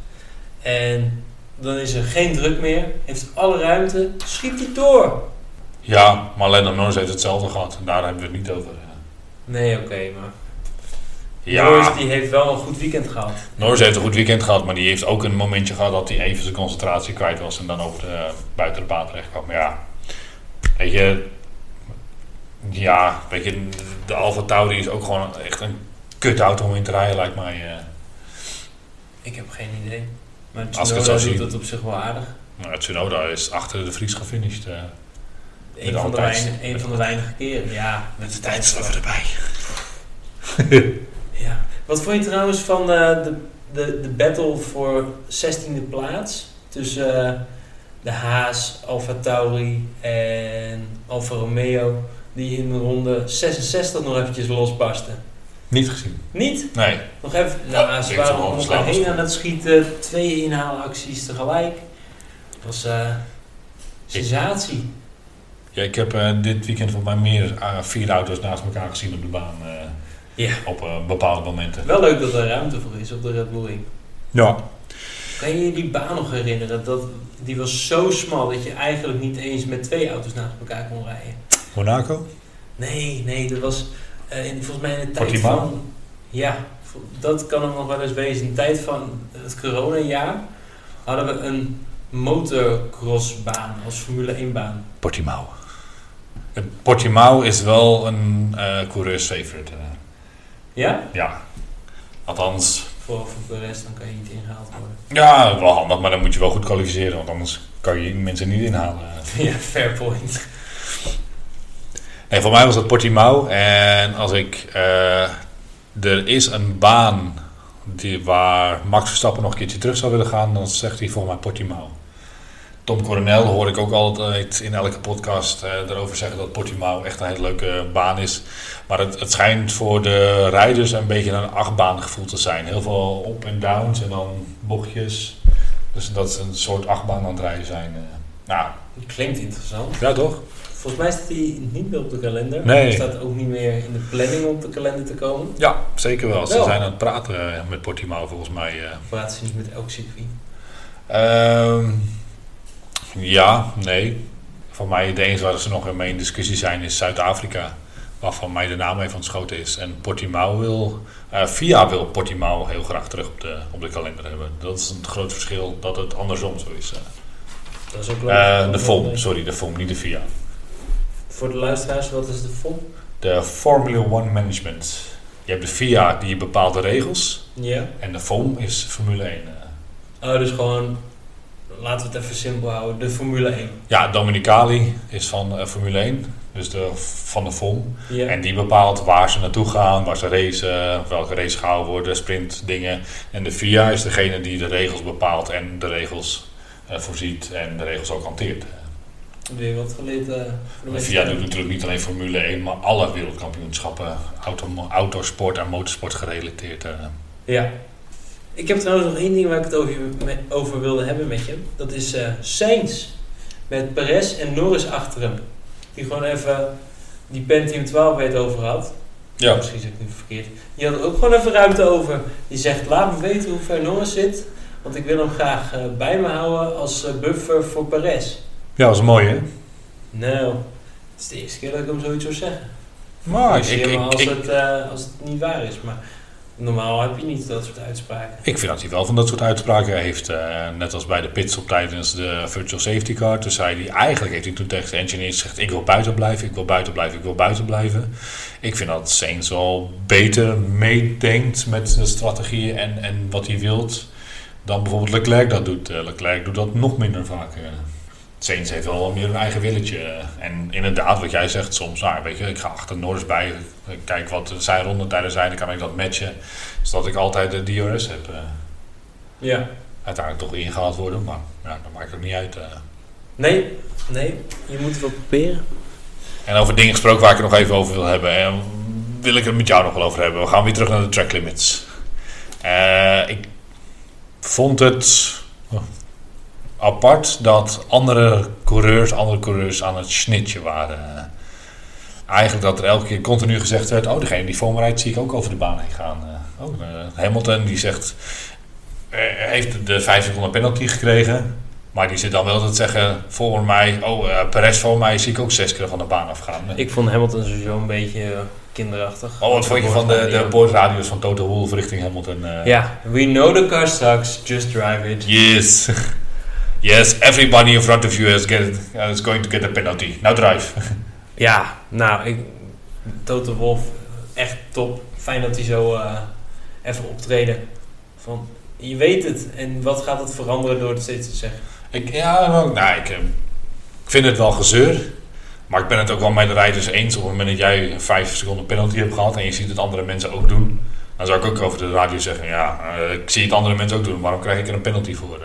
En dan is er geen druk meer, heeft alle ruimte, schiet hij door. Ja, maar Lennon Norris heeft hetzelfde gehad. En daar hebben we het niet over. Nee, oké, maar Ja, Norris die heeft wel een goed weekend gehad. Norris heeft een goed weekend gehad, maar die heeft ook een momentje gehad dat hij even zijn concentratie kwijt was en dan over de, buiten de baan terecht kwam. Maar ja, weet je, ja, weet je, de Alfa Tauri is ook gewoon echt een kut auto om in te rijden, lijkt mij. eh. Ik heb geen idee. Maar Als ik het Tsunoda doet het op zich wel aardig. Nou, Tsunoda is achter de Vries gefinished. eh. Een van, de weinig, een van de weinige keren, ja. Met de tijdstraf erbij. [laughs] Ja. Wat vond je trouwens van eh, de, de, de battle voor 16e plaats tussen eh, de Haas, Alfa Tauri en Alfa Romeo? die in ronde 66 nog eventjes losbarsten. Niet gezien. Niet? Nee. Nog even, Ja, nou, ik ze waren elkaar heen aan het schieten. Twee inhaalacties tegelijk. Dat was eh sensatie. Ja, ik heb eh, dit weekend voor mij meer eh, vier auto's naast elkaar gezien op de baan. eh, Ja. Op bepaalde momenten. Wel leuk dat er ruimte voor is op de Red Bull Ring. Ja. Kan je je die baan nog herinneren? Dat, die was zo smal dat je eigenlijk niet eens met twee auto's naast elkaar kon rijden. Monaco? Nee, nee, dat was in, volgens mij in de tijd van... Ja, dat kan nog wel eens wezen. In de tijd van het coronajaar hadden we een motocrossbaan als Formule 1 baan. Portimao. Portimao is wel een eh coureurs-favorite. eh. Ja? ja. Althans, Voor, voor de rest dan kan je niet ingehaald worden. ja, wel handig, maar dan moet je wel goed kwalificeren, want anders kan je mensen niet inhalen. [laughs] ja, fair point. Nee, voor mij was dat Portimao. En als ik. eh, er is een baan die, waar Max Verstappen nog een keertje terug zou willen gaan, dan zegt hij volgens mij Portimao. Tom Coronel hoor ik ook altijd in elke podcast eh erover zeggen dat Portimao echt een hele leuke baan is. Maar het, het schijnt voor de rijders een beetje een achtbaangevoel te zijn. Heel veel up en downs en dan bochtjes. Dus dat ze een soort achtbaan aan het rijden zijn. eh. Nou, Klinkt interessant. ja toch? Volgens mij staat die niet meer op de kalender. Nee. Hij staat ook niet meer in de planning om op de kalender te komen. Ja, zeker wel. Ze Wel. zijn aan het praten eh, met Portimao volgens mij. eh. Praten ze niet met elk circuit. Ehm, ja, nee. Voor mij de enige waar ze nog mee in discussie zijn is Zuid-Afrika. Waarvan mij de naam even ontschoten is. En Portimao wil... eh FIA wil Portimao heel graag terug op de, op de kalender hebben. Dat is een groot verschil dat het andersom zo is. eh. Dat is ook Eh, logisch. de FOM, sorry, de FOM, niet de FIA. Voor de luisteraars, wat is de FOM? De Formula One Management. Je hebt de FIA die bepaalt de regels. Ja. En de FOM is Formule 1. eh. Oh, dus gewoon, laten we het even simpel houden, de Formule 1. Ja, Dominicali is van eh, Formule 1, dus de, van de FOM. Ja. En die bepaalt waar ze naartoe gaan, waar ze racen, welke race gehouden worden, sprintdingen. En de FIA is degene die de regels bepaalt en de regels eh, voorziet en de regels ook hanteert. Weer wat geleerd voor de. FIA doet natuurlijk niet alleen Formule 1, maar alle wereldkampioenschappen, auto, autosport en motorsport gerelateerd. Ja. Ik heb trouwens nog één ding waar ik het over, me- over wilde hebben met je. Dat is Sainz. Met Perez en Norris achter hem. Die gewoon even die Pentium 12 weet over had. Ja, Misschien zeg ik nu verkeerd. Die had ook gewoon even ruimte over. Die zegt, laat me weten hoe ver Norris zit. Want ik wil hem graag eh, bij me houden als eh, buffer voor Perez. ja dat is mooi hè. Nou, het is de eerste keer dat ik hem zoiets zou zeggen. Maar Ik ik, als, ik, het, als het niet waar is. Maar normaal heb je niet dat soort uitspraken. Ik vind dat hij wel van dat soort uitspraken heeft. eh, net als bij de pitstop tijdens de virtual safety car. Toen zei hij, eigenlijk heeft hij toen tegen de engineers gezegd... ik wil buiten blijven, ik wil buiten blijven, ik wil buiten blijven. Ik vind dat Sainz wel beter meedenkt met de strategieën en, en wat hij wilt... dan bijvoorbeeld Leclerc dat doet. Eh, Leclerc doet dat nog minder vaak. Eh. Sainz heeft wel meer een eigen willetje. eh. En inderdaad, wat jij zegt soms... Nou, weet je, ik ga achter Norris bij. Ik kijk wat zijn rondetijden zijn, dan kan ik dat matchen. Zodat ik altijd de DRS heb... eh Ja. uiteindelijk toch ingehaald worden. Maar ja, dat maakt ook niet uit. eh. Nee, nee. Je moet het wel proberen. En over dingen gesproken waar ik het nog even over wil hebben. En wil ik het met jou nog wel over hebben. We gaan weer terug naar de track limits. Eh, ik vond het apart dat andere coureurs, andere coureurs aan het snitje waren. Eigenlijk dat er elke keer continu gezegd werd... oh, degene die voor me rijdt zie ik ook over de baan heen gaan. Eh, oh, eh, Hamilton die zegt... eh, heeft de 5 seconden penalty gekregen... Maar die zit dan wel te zeggen voor mij... oh, eh Perez voor mij zie ik ook zes keer van de baan afgaan. Ik vond Hamilton sowieso een beetje kinderachtig. Oh, wat vond je van de, de boordradio's van Toto Wolff richting Hamilton? Ja, we know the car sucks, just drive it. Yes. [laughs] yes, everybody in front of you is, get, uh, is going to get a penalty. Now drive. [laughs] Ja, nou, ik, Toto Wolf, echt top. Fijn dat hij zo eh, even optreden. Van, je weet het. En wat gaat het veranderen door het steeds te zeggen? ik, ja, nou, nou, ik, eh, ik vind het wel gezeur. Maar ik ben het ook wel met de rijders eens. Op het moment dat jij vijf seconden penalty hebt gehad en je ziet het andere mensen ook doen. Dan zou ik ook over de radio zeggen, ja, eh, ik zie het andere mensen ook doen. Waarom krijg ik er een penalty voor?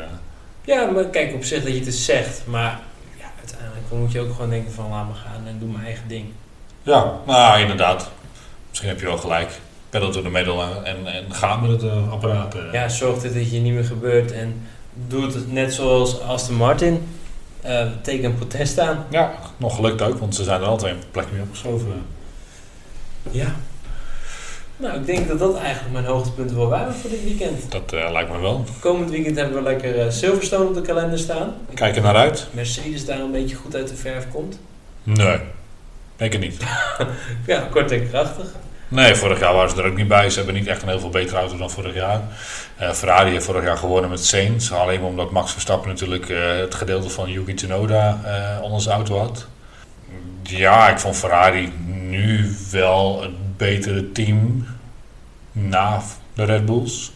Eh? Ja, maar kijk op zich dat je het eens zegt. Maar ja, uiteindelijk moet je ook gewoon denken van laat me gaan en doe mijn eigen ding. Ja, nou inderdaad. Misschien heb je wel gelijk. Pedal to the metal en, en ga met het uh, apparaat. Uh. Ja, zorg dat het je niet meer gebeurt en doe het net zoals Aston Martin. Uh, teken een protest aan. Ja, nog gelukt ook, want ze zijn er altijd een plek mee opgeschoven. Ja. Nou, ik denk dat dat eigenlijk mijn hoogtepunten wel waren voor dit weekend. Dat uh, lijkt me wel. Komend weekend hebben we lekker uh, Silverstone op de kalender staan. Kijk er naar uit. Mercedes daar een beetje goed uit de verf komt. Nee, denk ik niet. [laughs] ja, kort en krachtig. Nee, vorig jaar waren ze er ook niet bij. Ze hebben niet echt een heel veel betere auto dan vorig jaar. Uh, Ferrari heeft vorig jaar gewonnen met Sainz. Alleen omdat Max Verstappen natuurlijk het gedeelte van Yuki Tsunoda onder zijn auto had. Ja, ik vond Ferrari nu wel betere team na de Red Bulls.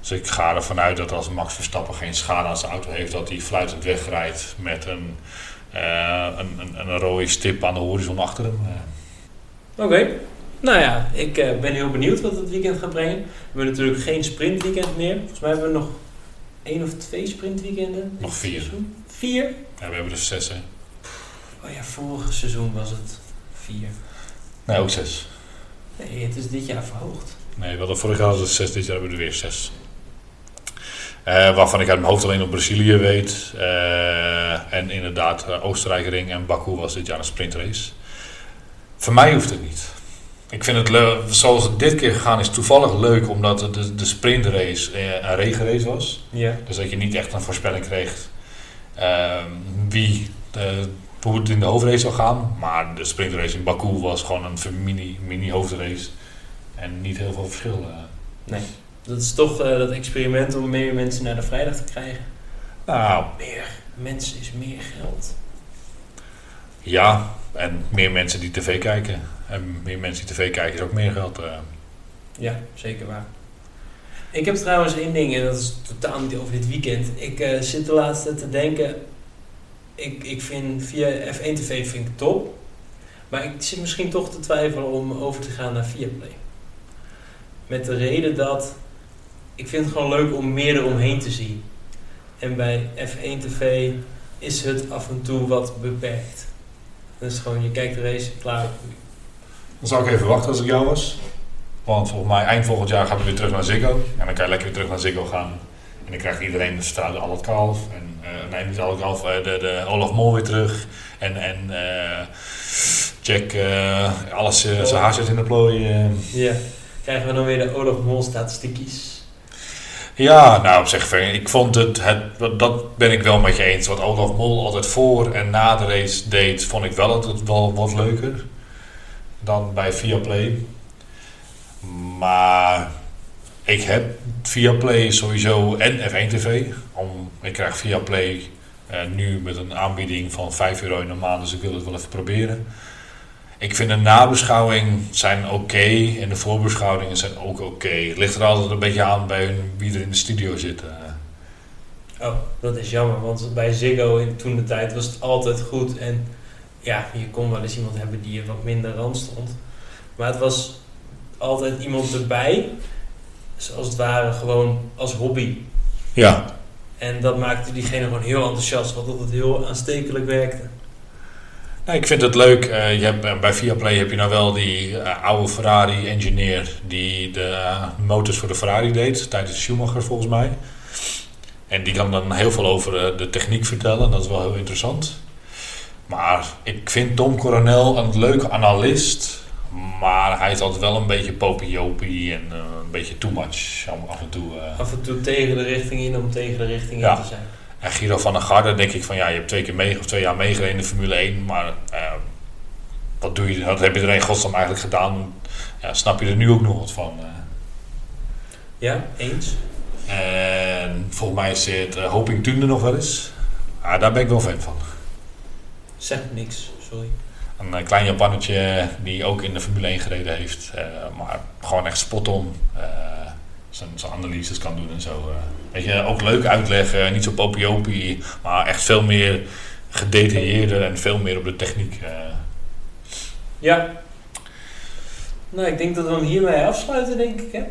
Dus ik ga ervan uit dat als Max Verstappen geen schade aan zijn auto heeft, dat hij fluitend wegrijdt met een, uh, een, een, een, rode stip aan de horizon achter hem. Oké. Okay. Nou ja, ik uh, ben heel benieuwd wat het weekend gaat brengen. We hebben natuurlijk geen sprintweekend meer. Volgens mij hebben we nog één of twee sprintweekenden. Nog vier. Vier? Ja, we hebben er zes. Hè. Oh ja, vorig seizoen was het vier. Nee, ook zes. Nee, het is dit jaar verhoogd. Nee, we hadden vorig jaar was het zes, dit jaar hebben we er weer zes. Uh, waarvan ik uit mijn hoofd alleen op Brazilië weet. Uh, en inderdaad, uh, Oostenrijk ring en Baku was dit jaar een sprintrace. Voor mij hoeft het niet. Ik vind het leuk, zoals het dit keer gegaan is, toevallig leuk omdat de, de sprintrace een regenrace was. Ja. Dus dat je niet echt een voorspelling kreeg ehm, wie de, hoe het in de hoofdrace zou gaan. Maar de sprintrace in Baku was gewoon een mini, mini hoofdrace. En niet heel veel verschil. Nee, dat is toch uh, dat experiment om meer mensen naar de vrijdag te krijgen. Nou, meer mensen is meer geld. Ja, en meer mensen die tv kijken. En meer mensen die tv kijken is ook meer geld. Uh. Ja, zeker waar. Ik heb trouwens één ding, en dat is totaal niet over dit weekend. Ik uh, zit de laatste te denken, ik, ik vind via F1 TV vind ik top. Maar ik zit misschien toch te twijfelen om over te gaan naar Viaplay. Met de reden dat ik vind het gewoon leuk om meer eromheen te zien. En bij F1 TV is het af en toe wat beperkt. Dus gewoon, je kijkt de race, klaar. Dan zou ik even wachten als ik jou was. Want volgens mij eind volgend jaar gaan we weer terug naar Ziggo. En dan kan je lekker weer terug naar Ziggo gaan. En dan krijgt iedereen de straat al het kalf. En uh, nee, niet al het kalf, de, de Olaf Mol weer terug. En, en uh, Jack, uh, alles, uh, zijn haartjes in de plooi. Ja, krijgen we dan weer de Olaf Mol statistiekjes? Ja, nou op zich, ik vond het, het, dat ben ik wel met je eens. Wat Olaf Mol altijd voor en na de race deed, vond ik wel het wel wat leuker dan bij Viaplay. Maar ik heb Viaplay sowieso en F1 TV. Om, ik krijg Viaplay uh, nu met een aanbieding van 5 euro in de maand, dus ik wil het wel even proberen. Ik vind de nabeschouwing zijn oké en de voorbeschouwingen zijn ook oké. Het ligt er altijd een beetje aan bij hun, wie er in de studio zit. Oh, dat is jammer, want bij Ziggo in toen de tijd was het altijd goed. En ja, je kon wel eens iemand hebben die wat minder rand stond. Maar het was altijd iemand erbij, als het ware gewoon als hobby. Ja. En dat maakte diegene gewoon heel enthousiast, wat het heel aanstekelijk werkte. Nou, ik vind het leuk. Uh, je hebt, bij Viaplay heb je nou wel die uh, oude Ferrari-engineer die de uh, motors voor de Ferrari deed, tijdens Schumacher volgens mij. En die kan dan heel veel over de techniek vertellen, dat is wel heel interessant. Maar ik vind Tom Coronel een leuke analist, maar hij is altijd wel een beetje popiopie en een beetje too much af en toe. af en toe tegen de richting in om tegen de richting ja. in te zijn. En Giro van der Garde denk ik van ja, je hebt twee keer mee, of twee jaar meegereden in de Formule 1, maar uh, wat doe je, wat heb je er in godsnaam eigenlijk gedaan? Ja, snap je er nu ook nog wat van? Ja, eens. En volgens mij zit Hoping Toen er nog wel eens. Ah, daar ben ik wel fan van. Zeg niks, sorry. Een klein Japannetje die ook in de Formule 1 gereden heeft, maar gewoon echt spot on zijn, zijn analyses kan doen en zo. Weet je, ook leuk uitleggen, niet zo popiopie, maar echt veel meer gedetailleerder en veel meer op de techniek. Uh. Ja. Nou, ik denk dat we hem hiermee afsluiten, denk ik. Hè?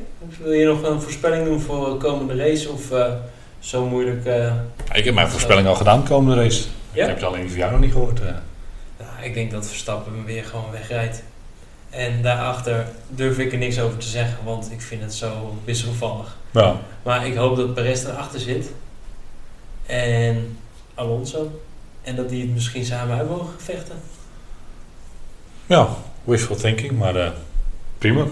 Wil je nog een voorspelling doen voor de komende race of uh, zo moeilijk? Uh, ik heb mijn voorspelling al gedaan, komende race. Ja? Ik heb het alleen voor jou nog niet gehoord. Nou, ik denk dat Verstappen weer gewoon wegrijdt. En daarachter durf ik er niks over te zeggen, want ik vind het zo wisselvallig. Ja. Maar ik hoop dat Perez erachter zit. En Alonso. En dat die het misschien samen uit mogen vechten. ja, wishful thinking, maar eh, prima.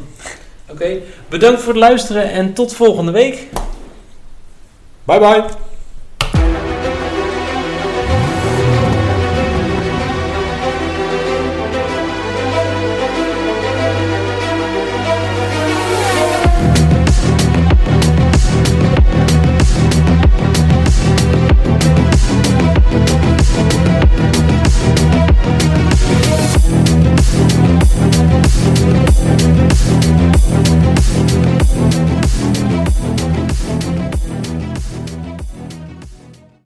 Oké, bedankt voor het luisteren en tot volgende week. Bye bye!